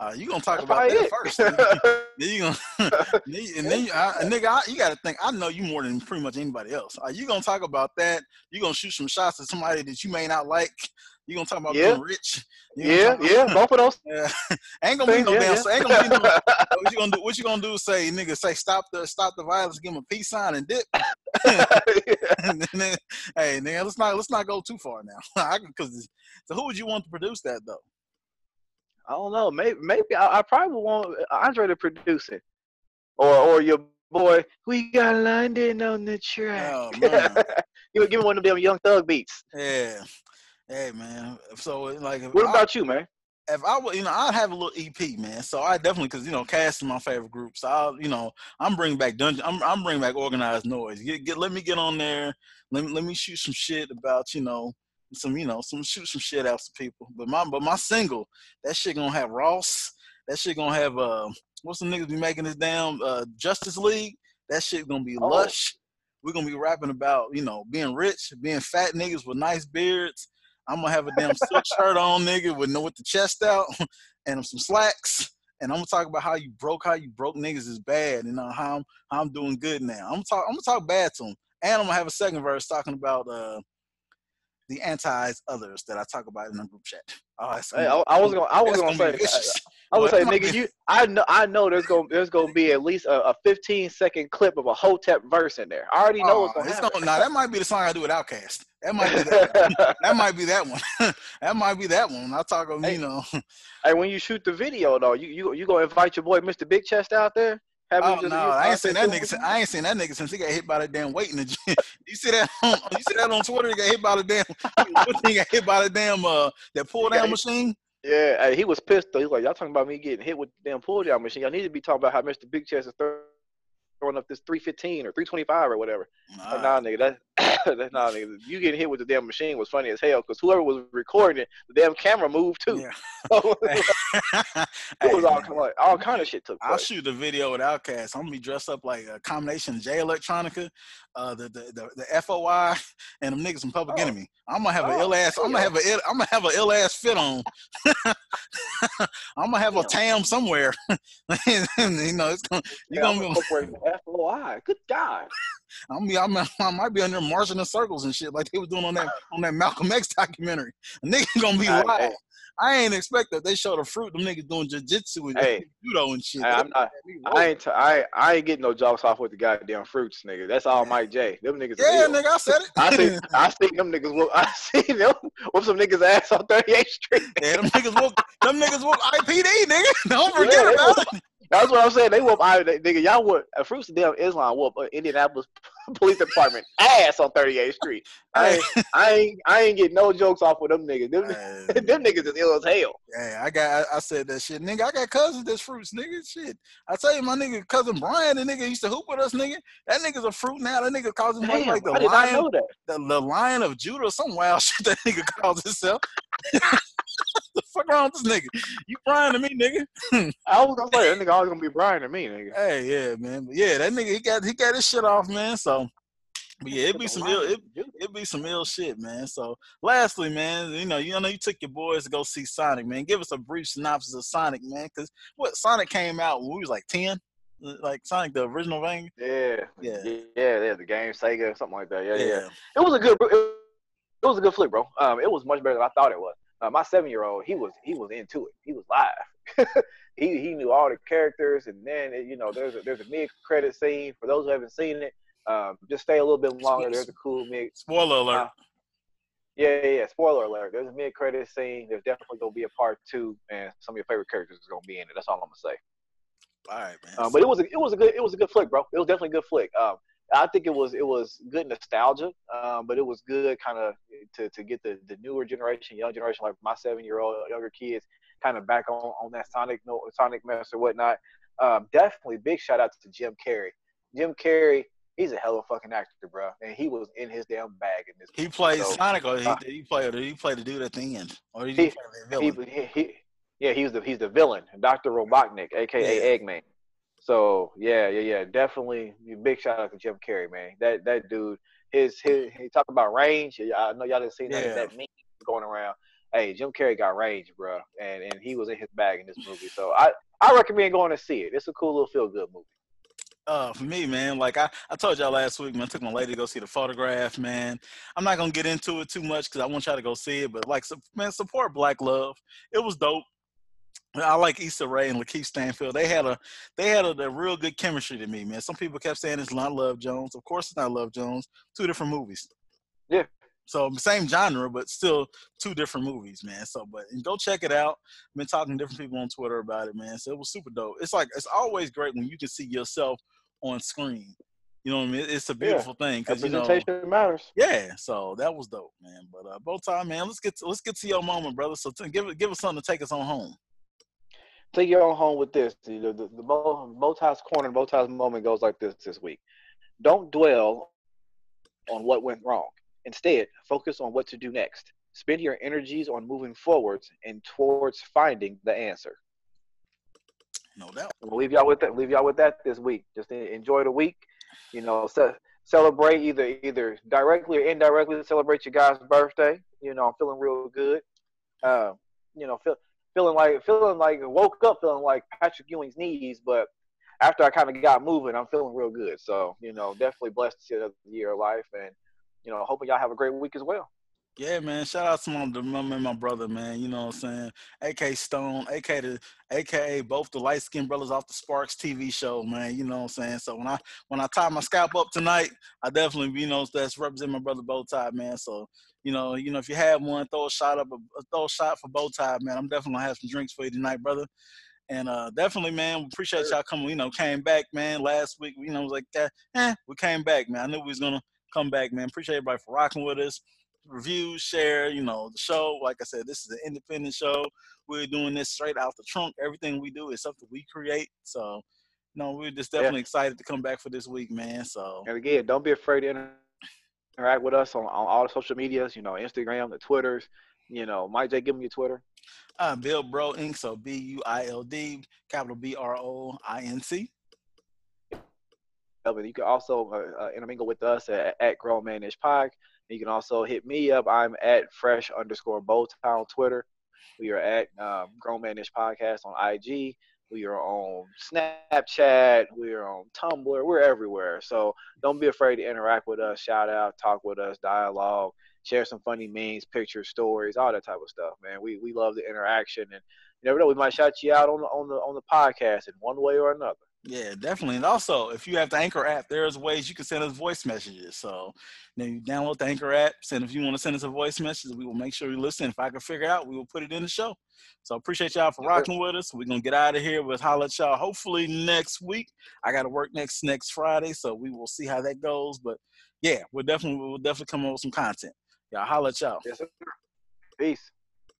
uh, you gonna talk that's about that it. first? <laughs> Then you gonna, <laughs> and then you, I, nigga, I, you got to think. I know you more than pretty much anybody else. Are you gonna talk about that? You gonna shoot some shots at somebody that you may not like? You gonna talk about Yeah. being rich? You yeah, yeah, both of those. <laughs> Yeah. ain't gonna be no Yeah, damn. yeah. Ain't gonna be no. what you gonna do? What you gonna do? Say, nigga, say stop the stop the violence. Give him a peace sign and dip. And then, hey, nigga, let's not let's not go too far now. Because so, who would you want to produce that though? I don't know. Maybe maybe I, I probably want uh, Andre to produce it, or or your boy. We got London on the track. Oh <laughs> man, you would give me one of them Young Thug beats. yeah. Hey man, so like, What I- about you, man? if I would, you know, I'd have a little EP, man. So I definitely, cause you know, Cass is my favorite group. So I'll, you know, I'm bringing back dungeon. I'm, I'm bringing back Organized Noize. Get, get, let me get on there. Let me, let me shoot some shit about, you know, some, you know, some shoot some shit out to people. But my, but my single, that shit gonna have Ross. That shit gonna have, uh, what's the niggas be making this damn uh, J.U.S.T.I.C.E. League? That shit gonna be Oh. lush. We're gonna be rapping about, you know, being rich, being fat niggas with nice beards. I'm gonna have a damn silk <laughs> shirt on, nigga, with no with the chest out <laughs> and some slacks. And I'm gonna talk about how you broke, how you broke niggas is bad, and uh, how I'm how I'm doing good now. I'm gonna talk, I'm gonna talk bad to them, and I'm gonna have a second verse talking about uh the anti others that I talk about in the group chat. Oh, Hey, I, I was gonna I was that's gonna say uh, vicious. I was Well, gonna say, <laughs> nigga, you I know I know there's gonna there's gonna be at least a, a 15 second clip of a Hotep verse in there. I already know what's Oh, gonna it's happen. gonna, nah, that might be the song I do with Outkast. That might be that. <laughs> that might be that one. <laughs> that might be that one. I talk of Hey, you know. hey, when you shoot the video though, you you you gonna invite your boy Mr. Big Chest out there? Oh no, I ain't seen that nigga. Since, I ain't seen that nigga since he got hit by the damn weight in the gym. <laughs> You see that? On, you see that on Twitter? He got hit by the damn. <laughs> He got hit by the damn uh that pull down machine. Yeah, hey, he was pissed though. He's like, y'all talking about me getting hit with the damn pull down machine. Y'all need to be talking about how Mr. Big Chest is throw- throwing up this 315 or 325 or whatever. Nah, nah, nigga, that <coughs> That's not nigga. you getting hit with the damn machine was funny as hell because whoever was recording it, the damn camera moved too. Yeah. <laughs> <laughs> <laughs> it was all kind of all kind of shit took place. I'll shoot the video with OutKast. I'm gonna be dressed up like a combination of Jay Electronica, uh, the, the the the FOI, and them niggas from Public oh. Enemy. I'm gonna have oh, an ill ass. I'm gonna have a I'm gonna have an ill ass fit on. I'm gonna have a tam somewhere. you know, it's gonna you're yeah, gonna be FOI. Good God. I'm, be, I'm, I might be under marching in circles and shit like they was doing on that on that Malcolm X documentary. A nigga gonna be live. I ain't expect that they showed the fruit. Them niggas doing jiu-jitsu and hey, judo and shit. Hey, I'm not, I ain't t- I, I ain't getting no jokes off with the goddamn fruits, nigga. That's all Mike J. Them niggas. Yeah, nigga, I said it. I see <laughs> I see them niggas whoop I see them whoop some niggas ass on 38th Street. yeah, them niggas whoop them niggas whoop IPD, nigga. <laughs> Don't forget yeah, about it. That's what I'm saying. They whoop I nigga. Y'all whoop uh, Fruits Damn Islam whoop uh, Indianapolis Police Department ass on 38th Street. I ain't, I ain't I ain't getting no jokes off with them niggas. Them, <laughs> them niggas is ill as hell. Yeah, I got I, I, said that shit, nigga. I got cousins that's fruits, nigga. Shit. I tell you, my nigga cousin Brian, the nigga used to hoop with us, nigga. That nigga's a fruit now. That nigga calls him Damn, like, the lion, the, the lion of Judah, some wild <laughs> shit that nigga calls himself. Fuck wrong with this nigga? You Brian to me, nigga. <laughs> I was gonna say that nigga always gonna be Brian to me, nigga. Hey, yeah, man. But yeah, that nigga he got he got his shit off, man. So but yeah, it'd be some ill it, it'd be some ill shit, man. So lastly, man, you know, you know you took your boys to go see Sonic, man. Give us a brief synopsis of Sonic, man. Cause what Sonic came out when we was like 10? Like Sonic the original thing? Yeah. Yeah. Yeah, yeah, the game Sega, something like that. Yeah, yeah. yeah. It was a good it was a good flick, bro. Um, it was much better than I thought it was uh, my seven year old, he was he was into it. He was live. <laughs> he he knew all the characters, and then you know there's a, there's a mid credit scene for those who haven't seen it. Um, just stay a little bit longer. There's a cool mid. Spoiler alert. Uh, yeah, yeah, yeah. Spoiler alert. There's a mid credit scene. There's definitely gonna be a part two, and some of your favorite characters is gonna be in it. That's all I'm gonna say. All right, man. Um, but it was a, it was a good it was a good flick, bro. It was definitely a good flick. Um, I think it was it was good nostalgia, um, but it was good kind of to, to get the, the newer generation, young generation, like my seven year old younger kids, kind of back on, on that Sonic Sonic mess or whatnot. Um, definitely big shout out to Jim Carrey. Jim Carrey, he's a hell of a fucking actor, bro, and he was in his damn bag in this. He plays so, Sonic, or he, uh, he play? Or he play the dude at the end, or he, he play the villain? He, he, yeah, he's the he's the villain, Doctor Robotnik, aka yeah. Eggman. So yeah, yeah, yeah, definitely. Big shout out to Jim Carrey, man. That that dude, his his he talk about range. I know y'all didn't see that yeah. that meme going around. Hey, Jim Carrey got range, bro, and and he was in his bag in this movie. So I I recommend going to see it. It's a cool little feel good movie. Uh, for me, man, like I, I told y'all last week, man, I took my lady to go see the photograph, man. I'm not gonna get into it too much because I want y'all to go see it, but like, man, support Black Love. It was dope. I like Issa Rae and LaKeith Stanfield. They had a they had a, a, real good chemistry to me, man. Some people kept saying it's not Love Jones. Of course, it's not Love Jones. Two different movies. Yeah. So same genre, but still two different movies, man. So, but and go check it out. I've been talking to different people on Twitter about it, man. So it was super dope. It's like it's always great when you can see yourself on screen. You know what I mean? It's a beautiful yeah. thing because you know matters. Yeah, so that was dope, man. But uh, both time, man. Let's get to, let's get to your moment, brother. So t- give it give us something to take us on home take your own home with this. The, the, the, the corner, Bowtie's moment goes like this this week. Don't dwell on what went wrong. Instead, focus on what to do next. Spend your energies on moving forwards and towards finding the answer. No doubt. We'll leave y'all with that. Leave y'all with that this week. Just enjoy the week. You know, ce- celebrate either either directly or indirectly. Celebrate your guy's birthday. You know, I'm feeling real good. Uh, you know, feel feeling like feeling like woke up feeling like Patrick Ewing's knees, but after I kind of got moving, I'm feeling real good. So you know, definitely blessed to see another year of life, and you know, hoping y'all have a great week as well. Yeah, man. Shout out to my my, my brother, man. You know what I'm saying? AK Stone, AK the AKA both the light skinned brothers off the Sparks TV show, man. You know what I'm saying? So when I when I tie my scalp up tonight, I definitely you know that's represent my brother Bowtie, man. So you know, you know, if you have one, throw a shot up, a, throw a shot for Bowtie, man. I'm definitely gonna have some drinks for you tonight, brother. And uh, definitely, man, we appreciate y'all coming. You know, came back, man. Last week, you know, was like, eh, we came back, man. I knew we was gonna come back, man. Appreciate everybody for rocking with us. Review, share, you know, the show. Like I said, this is an independent show. We're doing this straight out the trunk. Everything we do is something we create. So, you know, we're just definitely yeah. excited to come back for this week, man. So, and again, don't be afraid to interact with us on, on all the social medias, you know, Instagram, the Twitters. You know, Mike J, give me your Twitter. Uh, Bill Bro Inc. So B U I L D, capital B R O I N C. You can also uh, uh, intermingle with us at, at Grown Manish Pod. You can also hit me up. I'm at fresh underscore bowtie on Twitter. We are at um, Grown Manish Podcast on IG. We are on Snapchat. We are on Tumblr. We're everywhere. So don't be afraid to interact with us, shout out, talk with us, dialogue, share some funny memes, pictures, stories, all that type of stuff, man. We we love the interaction, and you never know, we might shout you out on the on the on the podcast in one way or another. Yeah, definitely. And also, if you have the Anchor app, there's ways you can send us voice messages. So then you download the Anchor app. Send if you want to send us a voice message, we will make sure you listen. If I can figure out, we will put it in the show. So appreciate y'all for rocking with us. We're gonna get out of here with holla at y'all. Hopefully next week. I got to work next next Friday, so we will see how that goes. But yeah, we'll definitely we'll definitely come up with some content. Y'all holla at y'all. Yes, sir. Peace.